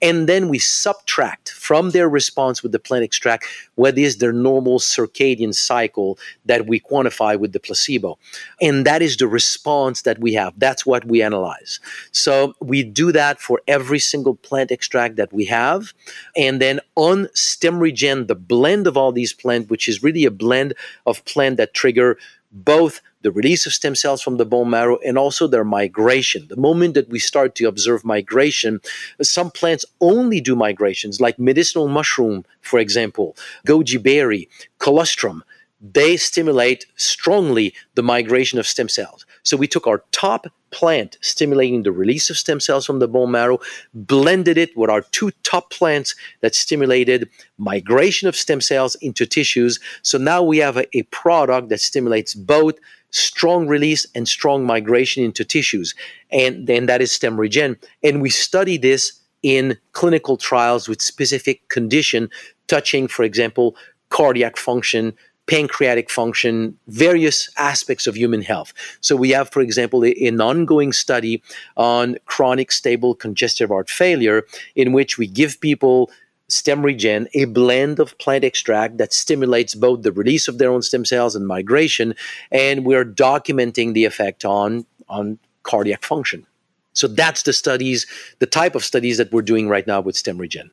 and then we subtract from their response with the plant extract what is their normal circadian cycle that we quantify with the placebo, and that is the response that we have. That's what we analyze. So we do that for every single plant extract that we have, and then on StemRegen, the blend of all these plants, which is really a blend of plant that trigger trigger both the release of stem cells from the bone marrow and also their migration. The moment that we start to observe migration, some plants only do migrations, like medicinal mushroom, for example, goji berry, colostrum. They stimulate strongly the migration of stem cells. So we took our top plant stimulating the release of stem cells from the bone marrow, blended it with our two top plants that stimulated migration of stem cells into tissues. So now we have a, a product that stimulates both strong release and strong migration into tissues. And then that is StemRegen. And we study this in clinical trials with specific condition touching, for example, cardiac function, pancreatic function, various aspects of human health. So we have, for example, an ongoing study on chronic stable congestive heart failure in which we give people StemRegen, a blend of plant extract that stimulates both the release of their own stem cells and migration, and we're documenting the effect on on cardiac function. So that's the studies, the type of studies that we're doing right now with StemRegen.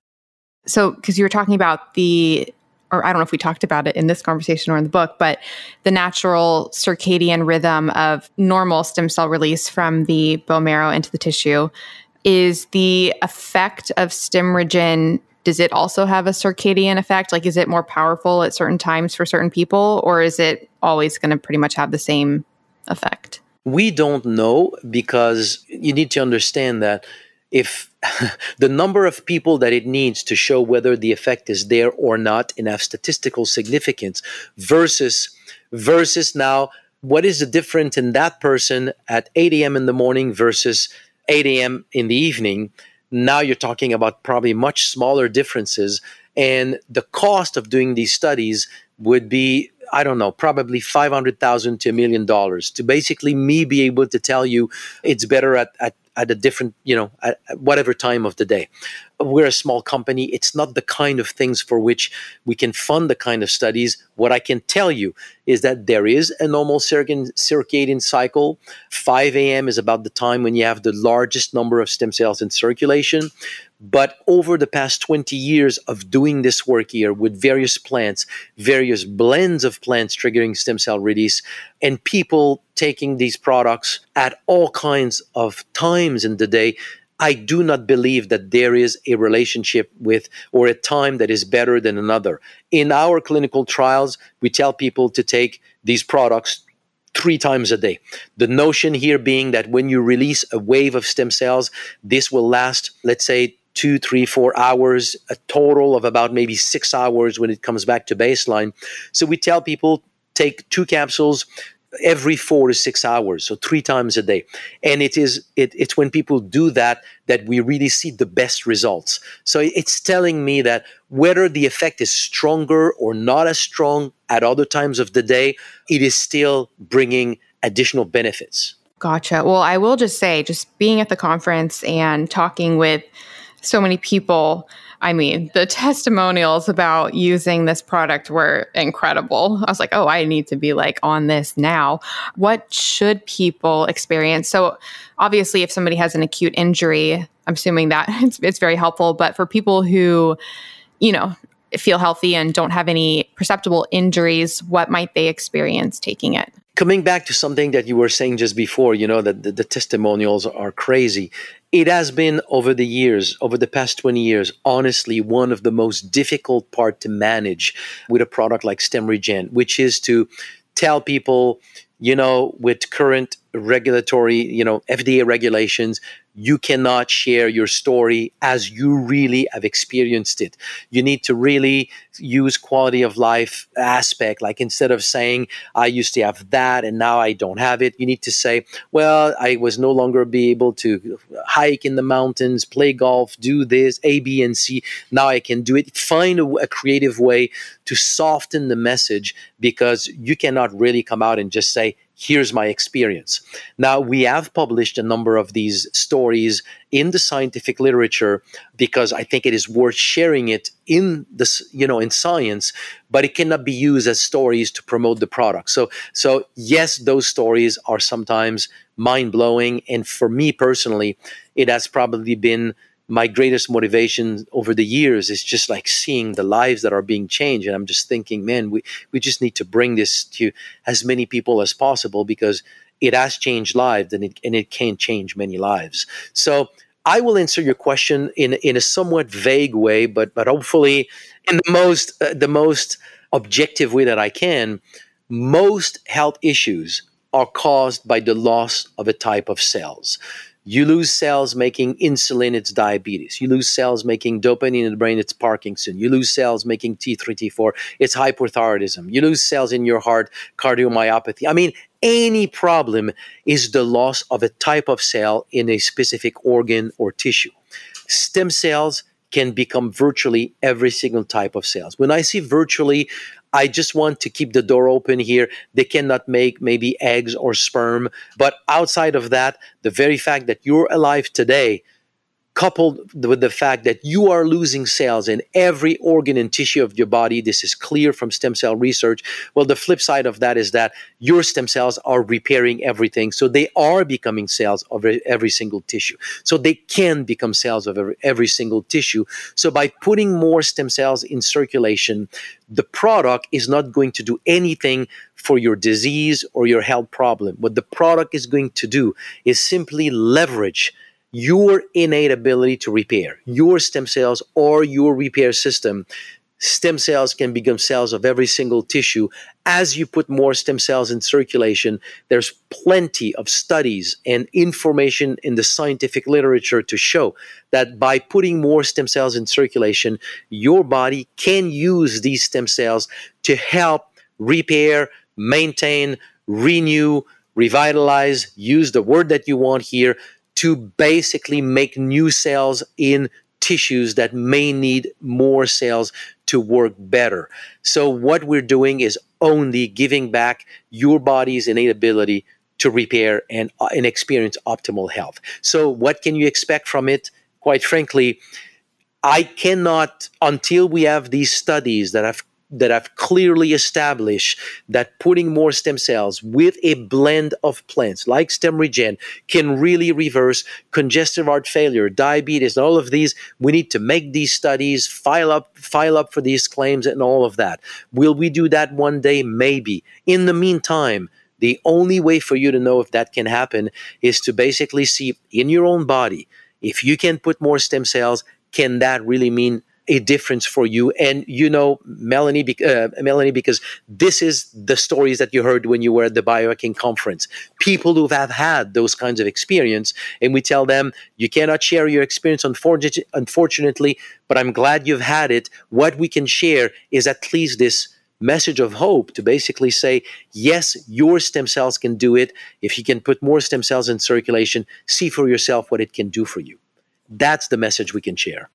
So, because you were talking about the or I don't know if we talked about it in this conversation or in the book, but the natural circadian rhythm of normal stem cell release from the bone marrow into the tissue is the effect of StemRegen does it also have a circadian effect? Like, is it more powerful at certain times for certain people, or is it always going to pretty much have the same effect? We don't know because you need to understand that if the number of people that it needs to show whether the effect is there or not have statistical significance versus versus now what is the difference in that person at 8 a.m. in the morning versus 8 a.m. in the evening now you're talking about probably much smaller differences. And the cost of doing these studies would be, I don't know, probably 500,000 to a million dollars to basically me be able to tell you it's better at, at at a different, you know, at, whatever time of the day. We're a small company. It's not the kind of things for which we can fund the kind of studies. What I can tell you is that there is a normal circadian cycle. 5 a.m. is about the time when you have the largest number of stem cells in circulation. But over the past 20 years of doing this work here with various plants, various blends of plants triggering stem cell release, and people taking these products at all kinds of times in the day, I do not believe that there is a relationship with or a time that is better than another. In our clinical trials, we tell people to take these products three times a day. The notion here being that when you release a wave of stem cells, this will last, let's say, two, three, four hours, a total of about maybe six hours when it comes back to baseline. So we tell people take two capsules every four to six hours so three times a day. And it is it, it's when people do that that we really see the best results. So it's telling me that whether the effect is stronger or not as strong at other times of the day it is still bringing additional benefits. Gotcha. Well i will just say just being at the conference and talking with so many people. I mean, the testimonials about using this product were incredible. I was like, oh, I need to be like on this now. What should people experience? So, obviously, if somebody has an acute injury, I'm assuming that it's, it's very helpful. But for people who, you know, feel healthy and don't have any perceptible injuries, what might they experience taking it? coming back to something that you were saying just before, you know, that the, the, testimonials are crazy. It has been over the years, over the past 20 years, honestly, one of the most difficult part to manage with a product like StemRegen, which is to tell people, you know, with current regulatory, you know, FDA regulations, you cannot share your story as you really have experienced it. You need to really use quality of life aspect. Like instead of saying, I used to have that and now I don't have it, you need to say, well, I was no longer be able to hike in the mountains, play golf, do this, A, B, and C. Now I can do it. Find a, a creative way to soften the message because you cannot really come out and just say, here's my experience. Now, we have published a number of these stories in the scientific literature because I think it is worth sharing it in this, you know, in science, but it cannot be used as stories to promote the product. So, so yes, those stories are sometimes mind blowing. And for me personally, it has probably been my greatest motivation over the years is just like seeing the lives that are being changed. And i'm just thinking man we, we just need to bring this to as many people as possible because it has changed lives and it, and it can change many lives. So i will answer your question in, in a somewhat vague way but but hopefully in the most uh, the most objective way that i can most health issues are caused by the loss of a type of cells you lose cells making insulin, it's diabetes. You lose cells making dopamine in the brain, it's Parkinson. You lose cells making T3, T4, it's hypothyroidism. You lose cells in your heart, cardiomyopathy. I mean, any problem is the loss of a type of cell in a specific organ or tissue. Stem cells can become virtually every single type of cells. When I see virtually, I just want to keep the door open here. They cannot make maybe eggs or sperm. But outside of that, the very fact that you're alive today coupled with the fact that you are losing cells in every organ and tissue of your body. This is clear from stem cell research. Well, the flip side of that is that your stem cells are repairing everything. So they are becoming cells of every single tissue. So they can become cells of every, single tissue. So by putting more stem cells in circulation, the product is not going to do anything for your disease or your health problem. What the product is going to do is simply leverage your innate ability to repair, your stem cells or your repair system. Stem cells can become cells of every single tissue. As you put more stem cells in circulation, there's plenty of studies and information in the scientific literature to show that by putting more stem cells in circulation, your body can use these stem cells to help repair, maintain, renew, revitalize, use the word that you want here, to basically make new cells in tissues that may need more cells to work better. So, what we're doing is only giving back your body's innate ability to repair and, uh, and experience optimal health. So, what can you expect from it? Quite frankly, I cannot, until we have these studies that have that have clearly established that putting more stem cells with a blend of plants like StemRegen can really reverse congestive heart failure, diabetes, and all of these. We need to make these studies, file up, file up for these claims, and all of that. Will we do that one day? Maybe. In the meantime, the only way for you to know if that can happen is to basically see in your own body if you can put more stem cells, can that really mean a difference for you. And you know, Melanie, uh, Melanie, because this is the stories that you heard when you were at the Biohacking conference. People who have had those kinds of experience, and we tell them you cannot share your experience, unfortunately, but I'm glad you've had it. What we can share is at least this message of hope to basically say, yes, your stem cells can do it. If you can put more stem cells in circulation, see for yourself what it can do for you. That's the message we can share.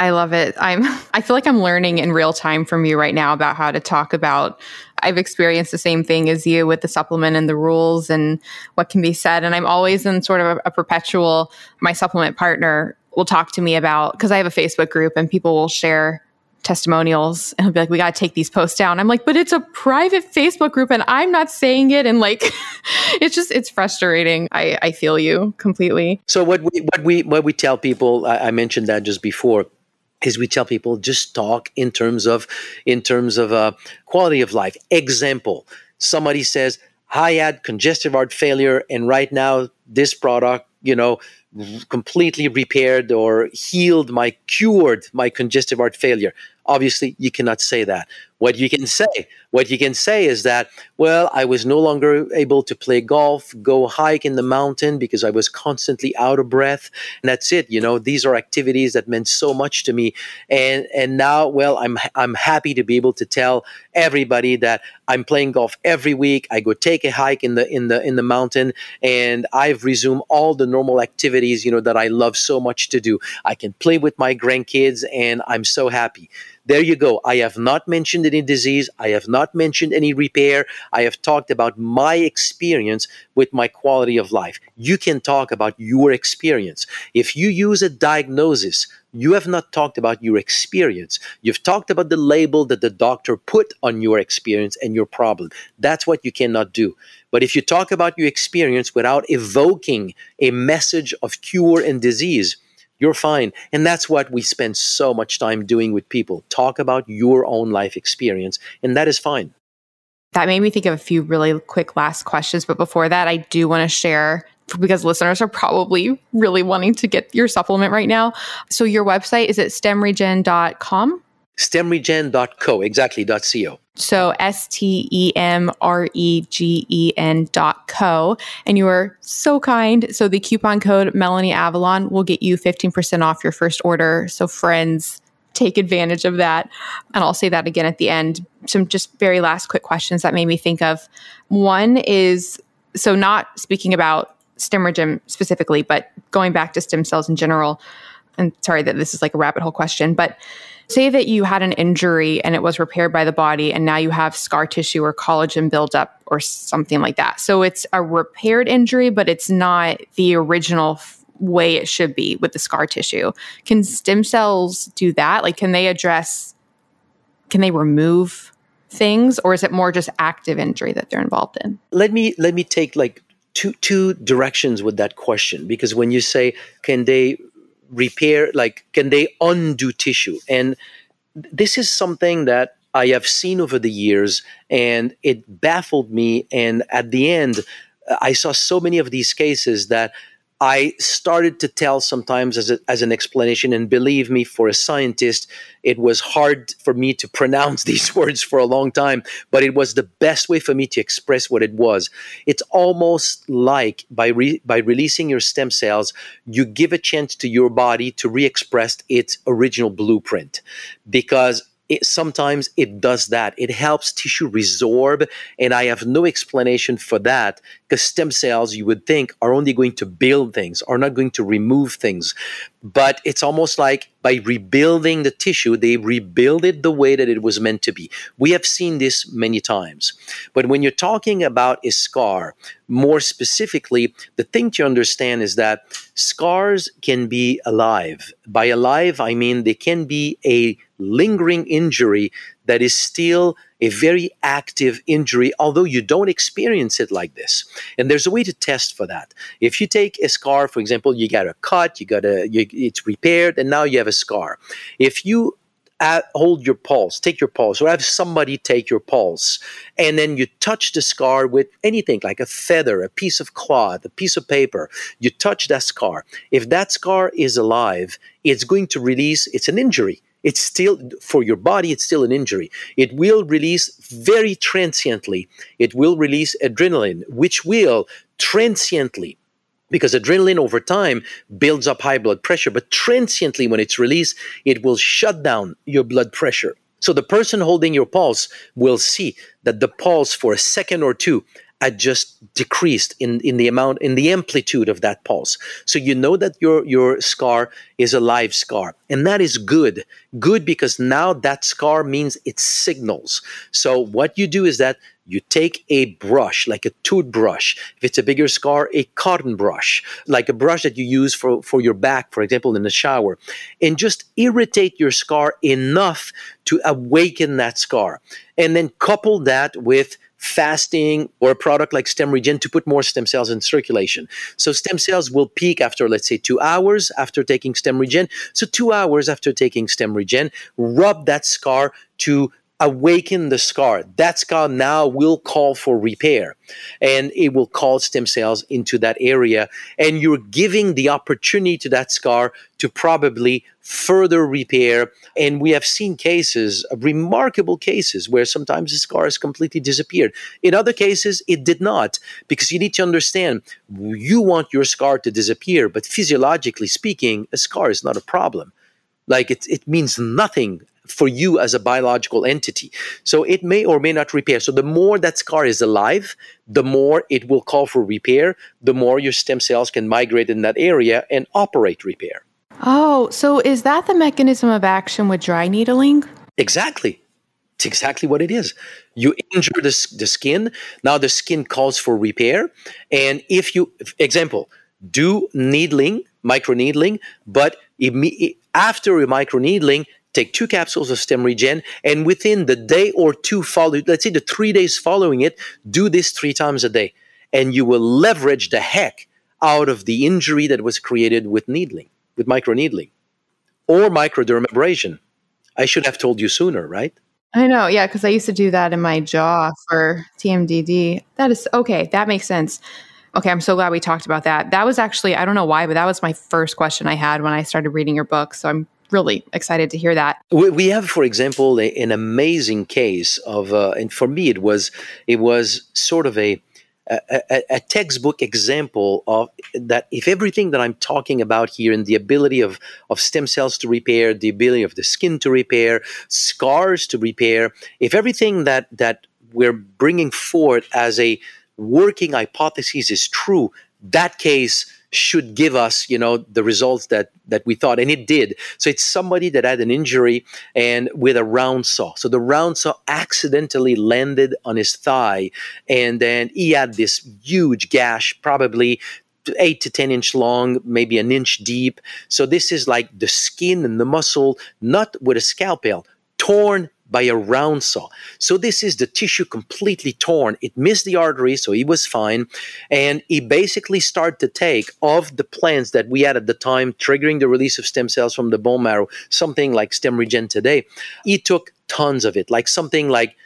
I love it. I'm I feel like I'm learning in real time from you right now about how to talk about I've experienced the same thing as you with the supplement and the rules and what can be said and I'm always in sort of a, a perpetual my supplement partner will talk to me about because I have a Facebook group and people will share testimonials and he'll be like, we got to take these posts down. I'm like, but it's a private Facebook group and I'm not saying it. And like, it's just, it's frustrating. I, I feel you completely. So what we, what we, what we tell people, I, I mentioned that just before is we tell people just talk in terms of in terms of uh, quality of life. Example somebody says i had congestive heart failure and right now this product you know completely repaired or healed my cured my congestive heart failure. Obviously you cannot say that what you can say. What you can say is that well i was no longer able to play golf go hike in the mountain because i was constantly out of breath and that's it you know these are activities that meant so much to me. And and now well i'm i'm happy to be able to tell everybody that i'm playing golf every week. I go take a hike in the in the in the mountain and i've resumed all the normal activities you know that i love so much to do. I can play with my grandkids and i'm so happy there you go. I have not mentioned any disease. I have not mentioned any repair. I have talked about my experience with my quality of life. You can talk about your experience. If you use a diagnosis, you have not talked about your experience. You've talked about the label that the doctor put on your experience and your problem. That's what you cannot do. But if you talk about your experience without evoking a message of cure and disease, you're fine. And that's what we spend so much time doing with people. Talk about your own life experience, and that is fine. That made me think of a few really quick last questions. But before that, I do want to share because listeners are probably really wanting to get your supplement right now. So your website is at stemregen.com? Stemregen.co, exactly, .co. So S T E M R E G E N dot co. And you are so kind. So the coupon code Melanie Avalon will get you 15% off your first order. So friends, take advantage of that. And I'll say that again at the end. Some just very last quick questions that made me think of. One is so not speaking about StemRegen specifically, but going back to stem cells in general and sorry that this is like a rabbit hole question, but say that you had an injury and it was repaired by the body and now you have scar tissue or collagen buildup or something like that. So it's a repaired injury, but it's not the original f- way it should be with the scar tissue. Can stem cells do that? Like, can they address, can they remove things or is it more just active injury that they're involved in? Let me, let me take like two, two directions with that question because when you say, can they repair like can they undo tissue? And this is something that i have seen over the years and it baffled me. And at the end i saw so many of these cases that I started to tell sometimes as, a, as an explanation, and believe me, for a scientist, it was hard for me to pronounce these words for a long time, but it was the best way for me to express what it was. It's almost like by re, by releasing your stem cells, you give a chance to your body to re-express its original blueprint, because it, sometimes it does that. It helps tissue resorb, and I have no explanation for that because stem cells, you would think, are only going to build things, are not going to remove things. But it's almost like by rebuilding the tissue, they rebuild it the way that it was meant to be. We have seen this many times. But when you're talking about a scar, more specifically, the thing to understand is that scars can be alive. By alive, I mean they can be a lingering injury that is still a very active injury, although you don't experience it like this. And there's a way to test for that. If you take a scar, for example, you got a cut, you got a, you, it's repaired, and now you have a scar. If you uh, hold your pulse, take your pulse, or have somebody take your pulse, and then you touch the scar with anything like a feather, a piece of cloth, a piece of paper. You touch that scar. If that scar is alive, it's going to release, it's an injury it's still for your body it's still an injury. It will release very transiently. It will release adrenaline which will transiently because adrenaline over time builds up high blood pressure but transiently when it's released it will shut down your blood pressure. So the person holding your pulse will see that the pulse for a second or two had just decreased in, in the amount in the amplitude of that pulse. So you know that your your scar is a live scar and that is good. Good because now that scar means it signals. So what you do is that you take a brush like a toothbrush. If it's a bigger scar a cotton brush like a brush that you use for, for your back for example in the shower and just irritate your scar enough to awaken that scar. And then couple that with fasting or a product like StemRegen to put more stem cells in circulation. So stem cells will peak after, let's say, two hours after taking StemRegen So two hours after taking StemRegen rub that scar to awaken the scar. That scar now will call for repair and it will call stem cells into that area. And you're giving the opportunity to that scar to probably further repair. And we have seen cases, remarkable cases, where sometimes the scar has completely disappeared. In other cases, it did not, because you need to understand you want your scar to disappear, but physiologically speaking, a scar is not a problem. Like it, it means nothing for you as a biological entity. So it may or may not repair. So the more that scar is alive, the more it will call for repair, the more your stem cells can migrate in that area and operate repair. Oh, so is that the mechanism of action with dry needling? Exactly. It's exactly what it is. You injure the, the skin. Now the skin calls for repair. And if you, example, do needling, micro needling, but after a micro needling, take two capsules of StemRegen and within the day or two follow, let's say the three days following it, do this three times a day. And you will leverage the heck out of the injury that was created with needling, with microneedling or microdermabrasion. I should have told you sooner, right? I know, yeah, because I used to do that in my jaw for TMDD. That is okay. That makes sense. Okay, I'm so glad we talked about that. That was actually, I don't know why, but that was my first question I had when I started reading your book. So I'm really excited to hear that. We have, for example, a, an amazing case of, uh, and for me, it was it was sort of a a, a, textbook example of that if everything that I'm talking about here and the ability of, of stem cells to repair, the ability of the skin to repair, scars to repair, if everything that that we're bringing forward as a working hypothesis is true, that case should give us you know the results that that we thought and it did so it's somebody that had an injury and with a round saw so the round saw accidentally landed on his thigh and then he had this huge gash probably eight to 10 inch long, maybe an inch deep. So this is like the skin and the muscle, not with a scalpel, torn by a round saw. So this is the tissue completely torn. It missed the artery, so he was fine. And he basically started to take of the plants that we had at the time, triggering the release of stem cells from the bone marrow, something like StemRegen today. He took tons of it, like something like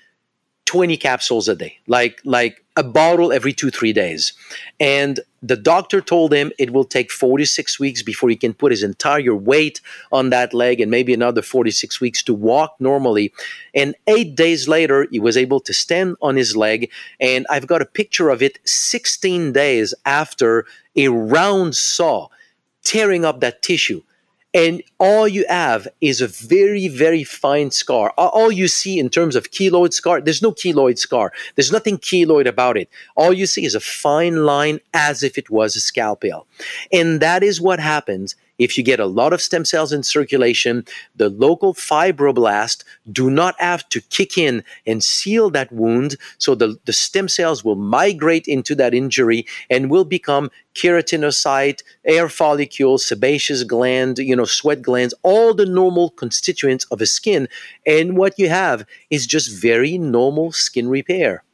20 capsules a day, like like a bottle every two, three days. And the doctor told him it will take 46 weeks before he can put his entire weight on that leg and maybe another 46 weeks to walk normally. And eight days later, he was able to stand on his leg. And I've got a picture of it 16 days after a round saw tearing up that tissue and all you have is a very very fine scar. All you see in terms of keloid scar there's no keloid scar. There's nothing keloid about it. All you see is a fine line as if it was a scalpel. And that is what happens if you get a lot of stem cells in circulation, the local fibroblast do not have to kick in and seal that wound. So the, the stem cells will migrate into that injury and will become keratinocyte, hair follicle, sebaceous gland, you know, sweat glands, all the normal constituents of a skin. And what you have is just very normal skin repair.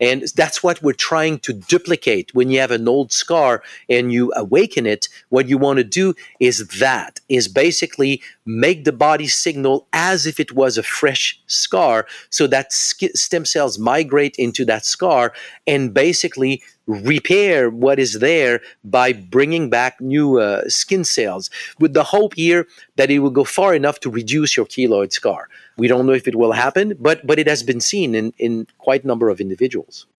And that's what we're trying to duplicate when you have an old scar and you awaken it. What you want to do is that is basically make the body signal as if it was a fresh scar so that stem cells migrate into that scar and basically repair what is there by bringing back new uh, skin cells with the hope here that it will go far enough to reduce your keloid scar. We don't know if it will happen, but but it has been seen in, in quite a number of individuals.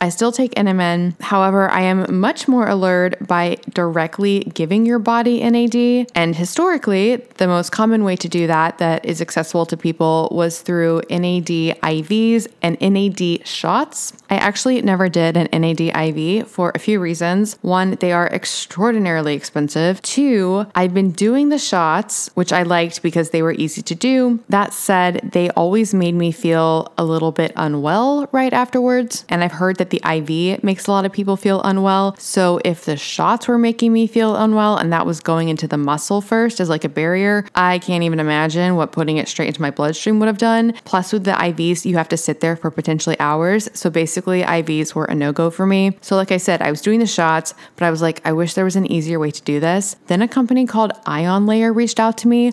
I still take NMN. However, I am much more allured by directly giving your body NAD. And historically, the most common way to do that that is accessible to people was through NAD IVs and NAD shots. I actually never did an NAD IV for a few reasons. One, they are extraordinarily expensive. Two, I've been doing the shots, which I liked because they were easy to do. That said, they always made me feel a little bit unwell right afterwards. And I've heard that the IV makes a lot of people feel unwell. So if the shots were making me feel unwell and that was going into the muscle first as like a barrier, I can't even imagine what putting it straight into my bloodstream would have done. Plus, with the IVs, you have to sit there for potentially hours. So basically, IVs were a no go for me. So, like I said, I was doing the shots, but I was like, I wish there was an easier way to do this. Then a company called Ion Layer reached out to me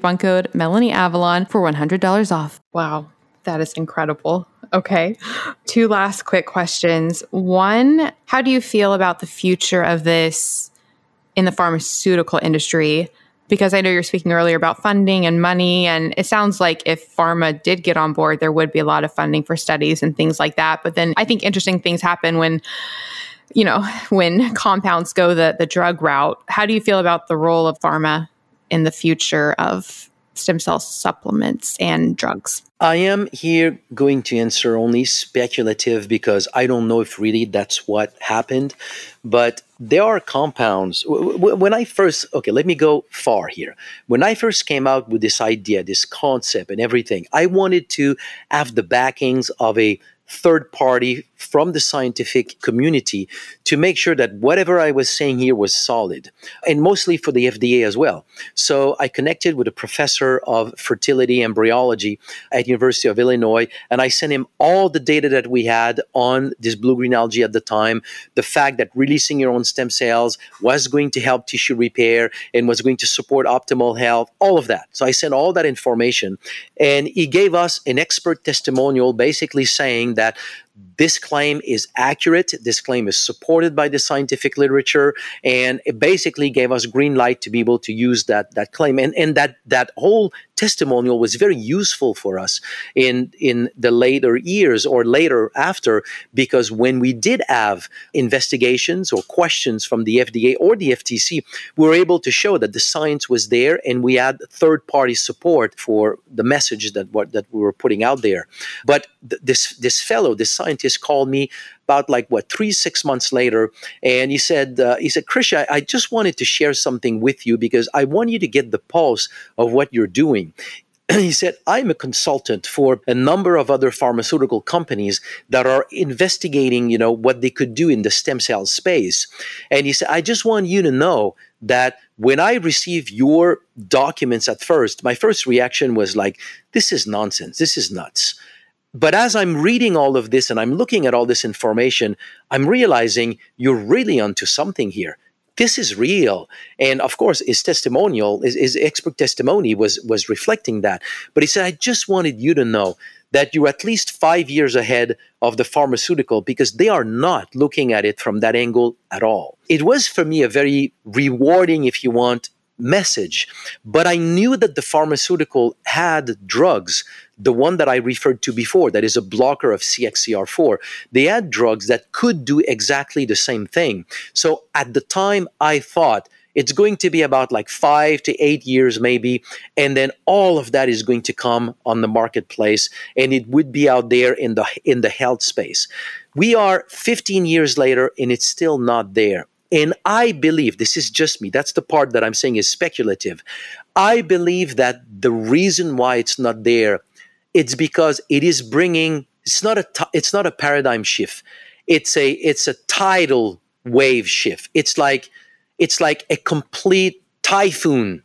code Melanie Avalon for $100 off. Wow. That is incredible. Okay. Two last quick questions. One, how do you feel about the future of this in the pharmaceutical industry? because I know you're speaking earlier about funding and money. And it sounds like if pharma did get on board, there would be a lot of funding for studies and things like that. But then I think interesting things happen when, you know, when compounds go the, the drug route. How do you feel about the role of pharma in the future of stem cell supplements and drugs? I am here going to answer only speculative because I don't know if really that's what happened. But there are compounds. When I first, okay, let me go far here. When I first came out with this idea, this concept, and everything, I wanted to have the backings of a third party from the scientific community to make sure that whatever I was saying here was solid, and mostly for the FDA as well. So I connected with a professor of fertility embryology at University of Illinois, and I sent him all the data that we had on this blue green algae at the time, the fact that releasing your own stem cells was going to help tissue repair and was going to support optimal health, all of that. So I sent all that information, and he gave us an expert testimonial basically saying that this claim is accurate. This claim is supported by the scientific literature, and it basically gave us green light to be able to use that that claim. And and that that whole testimonial was very useful for us in in the later years or later after because when we did have investigations or questions from the FDA or the FTC, we were able to show that the science was there and we had third party support for the message that what that we were putting out there. But th- this this fellow, this scientist, called me about like what three six months later, and he said uh, he said, "Krish, I, I just wanted to share something with you because I want you to get the pulse of what you're doing." he said, I'm a consultant for a number of other pharmaceutical companies that are investigating, you know, what they could do in the stem cell space. And he said, I just want you to know that when I received your documents at first, my first reaction was like, this is nonsense. This is nuts. But as I'm reading all of this and I'm looking at all this information, I'm realizing you're really onto something here. This is real. And of course, his testimonial, his, his expert testimony was, was reflecting that. But he said, I just wanted you to know that you're at least five years ahead of the pharmaceutical because they are not looking at it from that angle at all. It was for me a very rewarding, if you want, message. But I knew that the pharmaceutical had drugs, the one that I referred to before, that is a blocker of CXCR4. They had drugs that could do exactly the same thing. So at the time, I thought, It's going to be about like five to eight years, maybe. And then all of that is going to come on the marketplace and it would be out there in the, in the health space. We are 15 years later and it's still not there. And I believe, this is just me, that's the part that I'm saying is speculative. I believe that the reason why it's not there, it's because it is bringing, it's not a, it's not a paradigm shift. It's a, it's a tidal wave shift. It's like, it's like a complete typhoon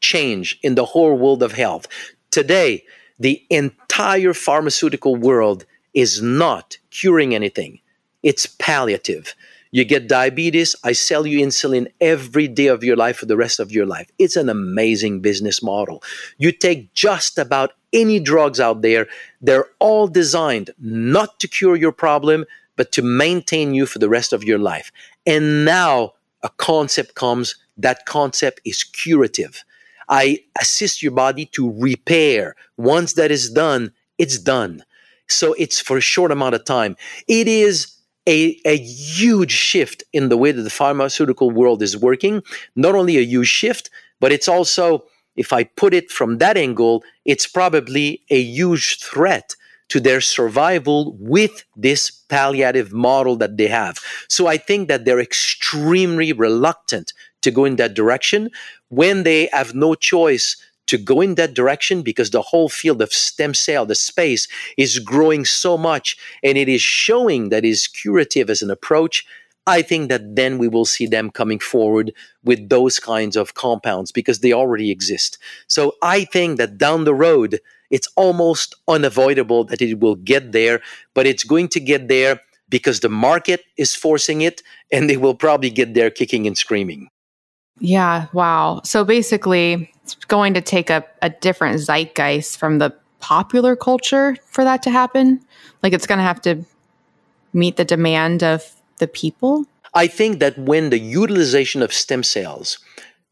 change in the whole world of health. Today, the entire pharmaceutical world is not curing anything, it's palliative. You get diabetes, I sell you insulin every day of your life for the rest of your life. It's an amazing business model. You take just about any drugs out there, they're all designed not to cure your problem, but to maintain you for the rest of your life. And now a concept comes, that concept is curative. I assist your body to repair. Once that is done, it's done. So it's for a short amount of time. It is a, a huge shift in the way that the pharmaceutical world is working. Not only a huge shift, but it's also, if I put it from that angle, it's probably a huge threat to their survival with this palliative model that they have. So I think that they're extremely reluctant to go in that direction when they have no choice to go in that direction because the whole field of stem cell, the space, is growing so much and it is showing that is curative as an approach. I think that then we will see them coming forward with those kinds of compounds because they already exist. So I think that down the road, it's almost unavoidable that it will get there, but it's going to get there because the market is forcing it and they will probably get there kicking and screaming. Yeah, wow. So basically, it's going to take a, a different zeitgeist from the popular culture for that to happen. Like it's going to have to meet the demand of the people. I think that when the utilization of stem cells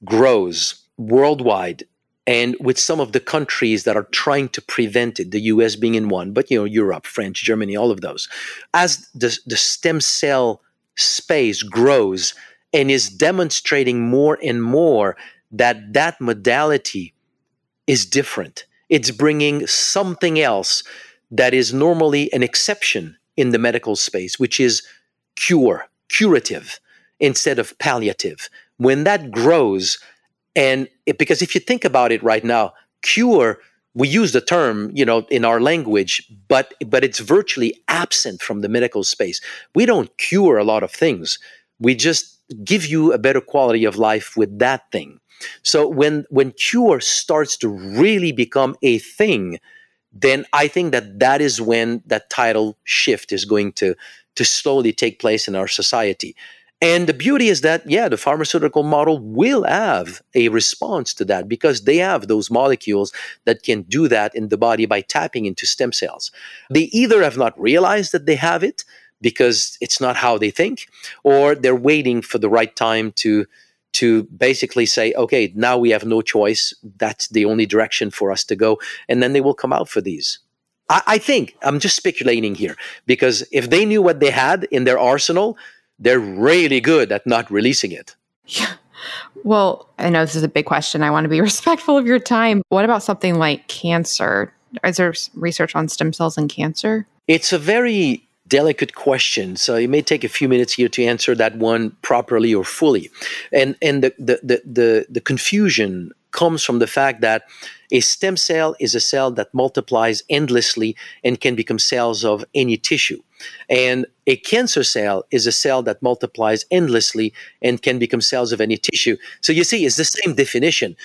grows worldwide and with some of the countries that are trying to prevent it, the US being in one, but you know, Europe, French, Germany, all of those, as the, the stem cell space grows and is demonstrating more and more that that modality is different. It's bringing something else that is normally an exception in the medical space, which is cure, curative, instead of palliative. When that grows, and it, because if you think about it right now, cure, we use the term, you know, in our language, but but it's virtually absent from the medical space. We don't cure a lot of things. We just give you a better quality of life with that thing. So when when cure starts to really become a thing, then I think that that is when that title shift is going to to slowly take place in our society. And the beauty is that, yeah, the pharmaceutical model will have a response to that because they have those molecules that can do that in the body by tapping into stem cells. They either have not realized that they have it because it's not how they think, or they're waiting for the right time to to basically say, okay, now we have no choice. That's the only direction for us to go. And then they will come out for these. I, I think, I'm just speculating here, because if they knew what they had in their arsenal, they're really good at not releasing it. Yeah. Well, I know this is a big question. I want to be respectful of your time. What about something like cancer? Is there research on stem cells and cancer? It's a very delicate question. So it may take a few minutes here to answer that one properly or fully. And and the the the the, the confusion comes from the fact that a stem cell is a cell that multiplies endlessly and can become cells of any tissue. And a cancer cell is a cell that multiplies endlessly and can become cells of any tissue. So you see, it's the same definition.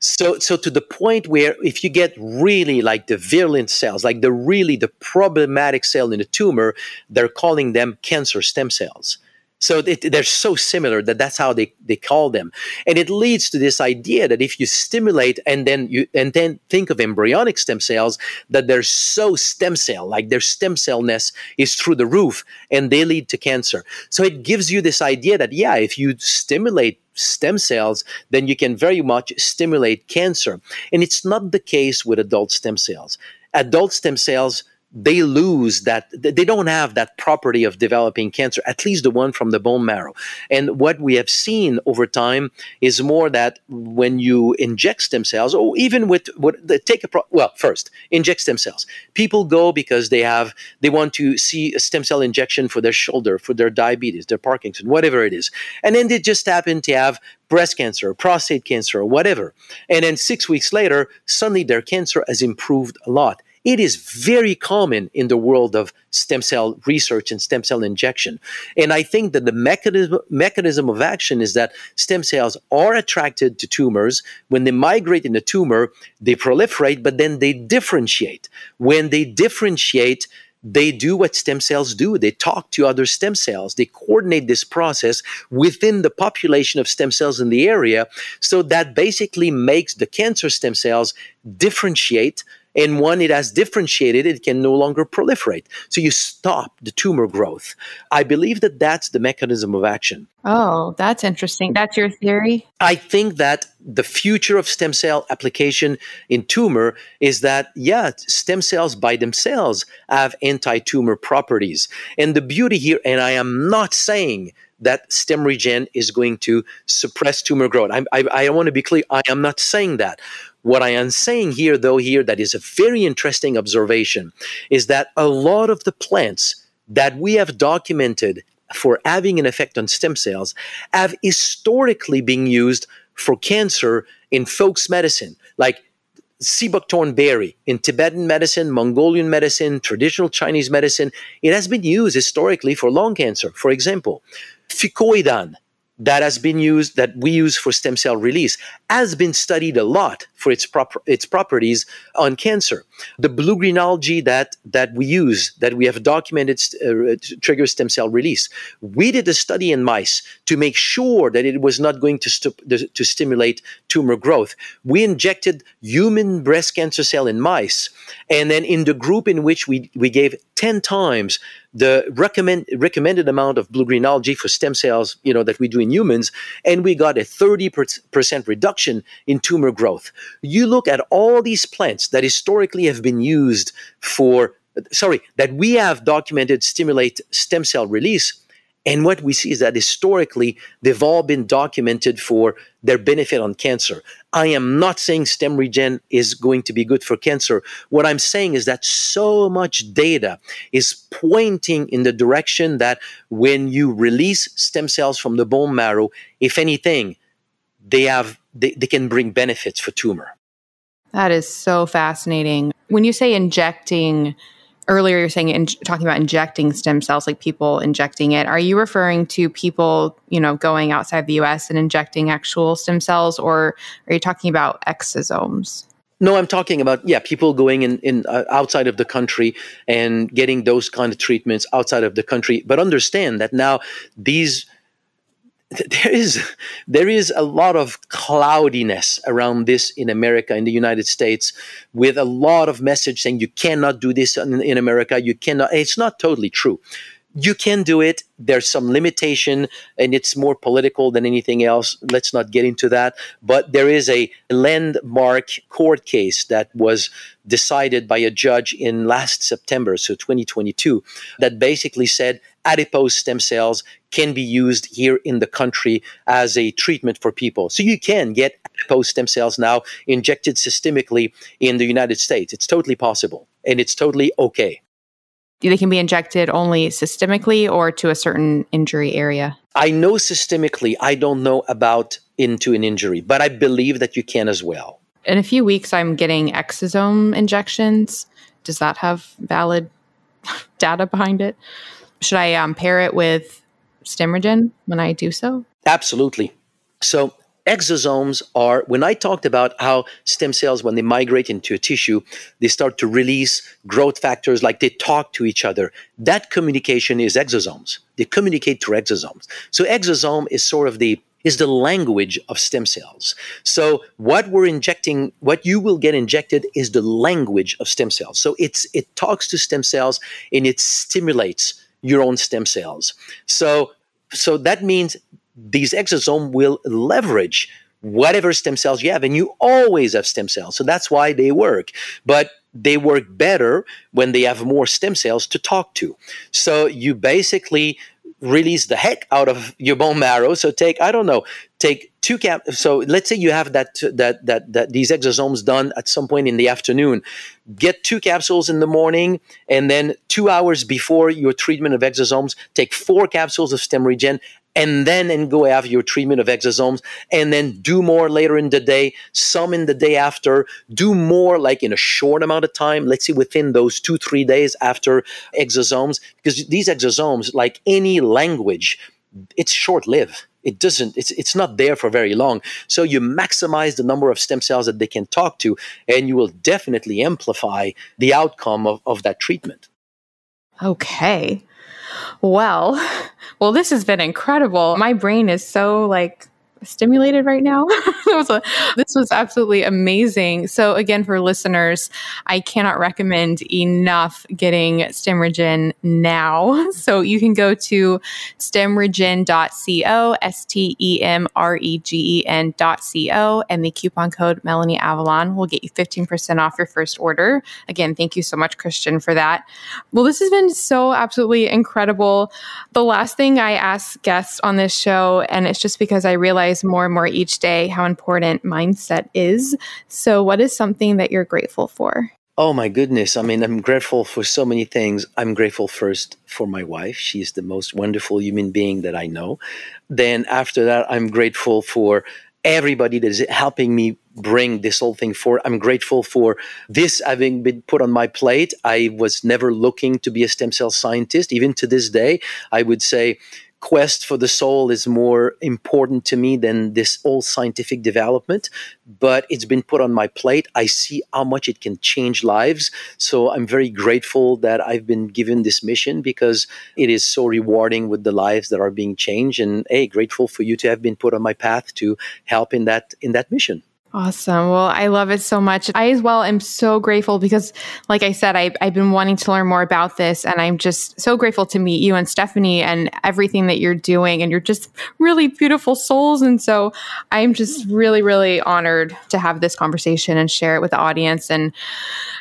So, so to the point where if you get really like the virulent cells, like the really the problematic cell in the tumor, they're calling them cancer stem cells. So they're so similar that that's how they, they call them, and it leads to this idea that if you stimulate and then you and then think of embryonic stem cells, that they're so stem cell, like their stem cellness is through the roof, and they lead to cancer. So it gives you this idea that yeah, if you stimulate stem cells, then you can very much stimulate cancer, and it's not the case with adult stem cells. Adult stem cells they lose that they don't have that property of developing cancer at least the one from the bone marrow and what we have seen over time is more that when you inject stem cells or even with what take a pro, well first inject stem cells people go because they have they want to see a stem cell injection for their shoulder for their diabetes their parkinson whatever it is and then they just happen to have breast cancer, prostate cancer, or whatever. And then six weeks later, suddenly their cancer has improved a lot. It is very common in the world of stem cell research and stem cell injection. And I think that the mechanism, mechanism of action is that stem cells are attracted to tumors. When they migrate in the tumor, they proliferate, but then they differentiate. When they differentiate, they do what stem cells do. They talk to other stem cells. They coordinate this process within the population of stem cells in the area. So that basically makes the cancer stem cells differentiate and when it has differentiated, it can no longer proliferate. So you stop the tumor growth. I believe that that's the mechanism of action. Oh, that's interesting. That's your theory? I think that the future of stem cell application in tumor is that, yeah, stem cells by themselves have anti tumor properties. And the beauty here, and I am not saying that StemRegen is going to suppress tumor growth. I, I, I want to be clear, I am not saying that. What I am saying here, though, here that is a very interesting observation, is that a lot of the plants that we have documented for having an effect on stem cells have historically been used for cancer in folks' medicine, like sea buckthorn berry in Tibetan medicine, Mongolian medicine, traditional Chinese medicine. It has been used historically for lung cancer, for example. Fucoidan that has been used that we use for stem cell release has been studied a lot for its proper its properties on cancer. The blue green algae that that we use that we have documented uh, trigger stem cell release. We did a study in mice to make sure that it was not going to to stimulate tumor growth. We injected human breast cancer cell in mice and then in the group in which we we gave 10 times the recommend, recommended amount of blue green algae for stem cells, you know, that we do in humans, and we got a 30% reduction in tumor growth. You look at all these plants that historically have been used for, sorry, that we have documented stimulate stem cell release and what we see is that historically, they've all been documented for their benefit on cancer. I am not saying StemRegen is going to be good for cancer. What I'm saying is that so much data is pointing in the direction that when you release stem cells from the bone marrow, if anything, they have they, they can bring benefits for tumor. That is so fascinating. When you say injecting earlier you're saying in, talking about injecting stem cells like people injecting it are you referring to people you know going outside the us and injecting actual stem cells or are you talking about exosomes no, I'm talking about yeah, people going in, in uh, outside of the country and getting those kind of treatments outside of the country. But understand that now these there is there is a lot of cloudiness around this in America in the United States with a lot of message saying you cannot do this in, in America. You cannot it's not totally true you can do it there's some limitation and it's more political than anything else let's not get into that but there is a landmark court case that was decided by a judge in last September so 2022 that basically said adipose stem cells can be used here in the country as a treatment for people. So you can get adipose stem cells now injected systemically in the United States. It's totally possible and it's totally okay. They can be injected only systemically or to a certain injury area? I know systemically. I don't know about into an injury, but I believe that you can as well. In a few weeks, I'm getting exosome injections. Does that have valid data behind it? Should I um, pair it with StemRegen when I do so? Absolutely. So exosomes are when i talked about how stem cells when they migrate into a tissue they start to release growth factors like they talk to each other. That communication is exosomes. They communicate through exosomes. So exosome is sort of the is the language of stem cells. So what we're injecting what you will get injected is the language of stem cells. So it's it talks to stem cells and it stimulates your own stem cells. So so that means these exosomes will leverage whatever stem cells you have, and you always have stem cells. So that's why they work. But they work better when they have more stem cells to talk to. So you basically release the heck out of your bone marrow. So take, I don't know, take two cap. So let's say you have that that that that these exosomes done at some point in the afternoon. Get two capsules in the morning, and then two hours before your treatment of exosomes, take four capsules of StemRegen and then and go have your treatment of exosomes and then do more later in the day some in the day after. Do more like in a short amount of time let's say within those two three days after exosomes because these exosomes like any language it's short lived it doesn't it's it's not there for very long. So you maximize the number of stem cells that they can talk to and you will definitely amplify the outcome of, of that treatment. Okay well, well, this has been incredible. My brain is so like stimulated right now. was a, this was absolutely amazing. So again, for listeners, I cannot recommend enough getting StemRegen now. So you can go to stemregen.co, S-T-E-M-R-E-G-E-N.co, and the coupon code Melanie Avalon will get you 15% off your first order. Again, thank you so much, Christian, for that. Well, this has been so absolutely incredible. The last thing I ask guests on this show, and it's just because I realize realize more and more each day how important mindset is. So, what is something that you're grateful for? Oh my goodness. I mean, I'm grateful for so many things. I'm grateful first for my wife. She's the most wonderful human being that I know. Then after that, I'm grateful for everybody that is helping me bring this whole thing forward. I'm grateful for this having been put on my plate. I was never looking to be a stem cell scientist. Even to this day, I would say quest for the soul is more important to me than this all scientific development but it's been put on my plate. I see how much it can change lives. So i'm very grateful that i've been given this mission because it is so rewarding with the lives that are being changed. And hey grateful for you to have been put on my path to help in that in that mission Awesome. Well, I love it so much. I as well am so grateful because, like I said, I, I've been wanting to learn more about this, and I'm just so grateful to meet you and Stephanie and everything that you're doing. And you're just really beautiful souls. And so I'm just really, really honored to have this conversation and share it with the audience. And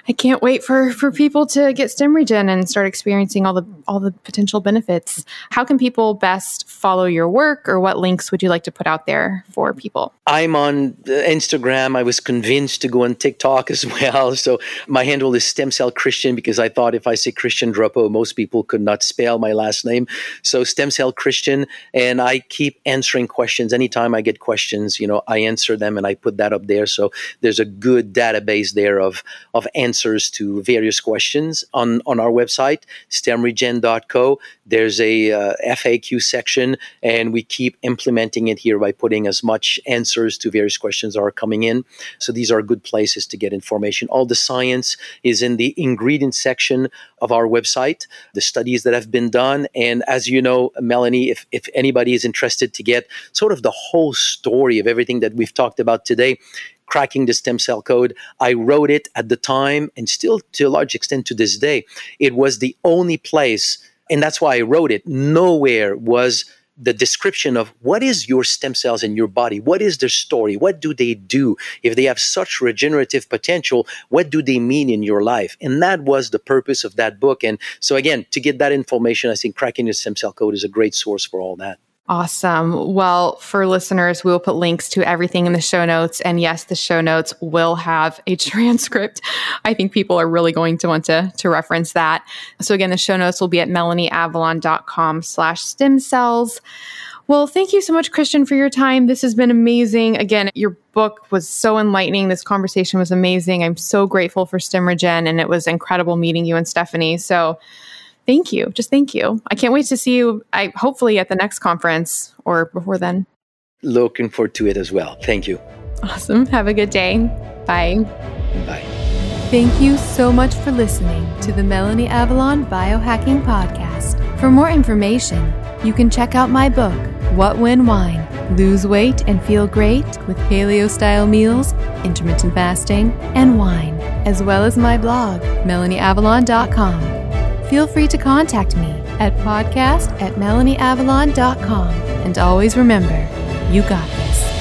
I can't wait for for people to get StemRegen and start experiencing all the all the potential benefits. How can people best follow your work, or what links would you like to put out there for people? I'm on Instagram. I was convinced to go on TikTok as well. So my handle is Stem Cell Christian because I thought if I say Christian Drapeau, most people could not spell my last name. So Stem Cell Christian, and I keep answering questions. Anytime I get questions, you know, I answer them and I put that up there. So there's a good database there of of answers to various questions on, on our website, stemregen.co. There's a uh, FAQ section, and we keep implementing it here by putting as much answers to various questions are coming in. So these are good places to get information. All the science is in the ingredient section of our website, the studies that have been done. And as you know, Melanie, if, if anybody is interested to get sort of the whole story of everything that we've talked about today, cracking the stem cell code. I wrote it at the time, and still to a large extent to this day, it was the only place, and that's why I wrote it. Nowhere was the description of what is your stem cells in your body? What is their story? What do they do? If they have such regenerative potential what do they mean in your life? And that was the purpose of that book. And so again to get that information i think cracking the stem cell code is a great source for all that Awesome. Well, for listeners, we will put links to everything in the show notes. And yes, the show notes will have a transcript. I think people are really going to want to, to reference that. So again, the show notes will be at melanieavalon.com slash stem cells. Well, thank you so much, Christian, for your time. This has been amazing. Again, your book was so enlightening. This conversation was amazing. I'm so grateful for StemRegen, and it was incredible meeting you and Stephanie. So thank you. Just thank you. I can't wait to see you. I hopefully at the next conference or before then. Looking forward to it as well. Thank you. Awesome. Have a good day. Bye. Bye. Thank you so much for listening to the Melanie Avalon Biohacking Podcast. For more information, you can check out my book, What When Wine Lose Weight and Feel Great with Paleo Style Meals, Intermittent Fasting, and Wine, as well as my blog, melanieavalon.com feel free to contact me at podcast at melanieavalon.com. And always remember, you got this.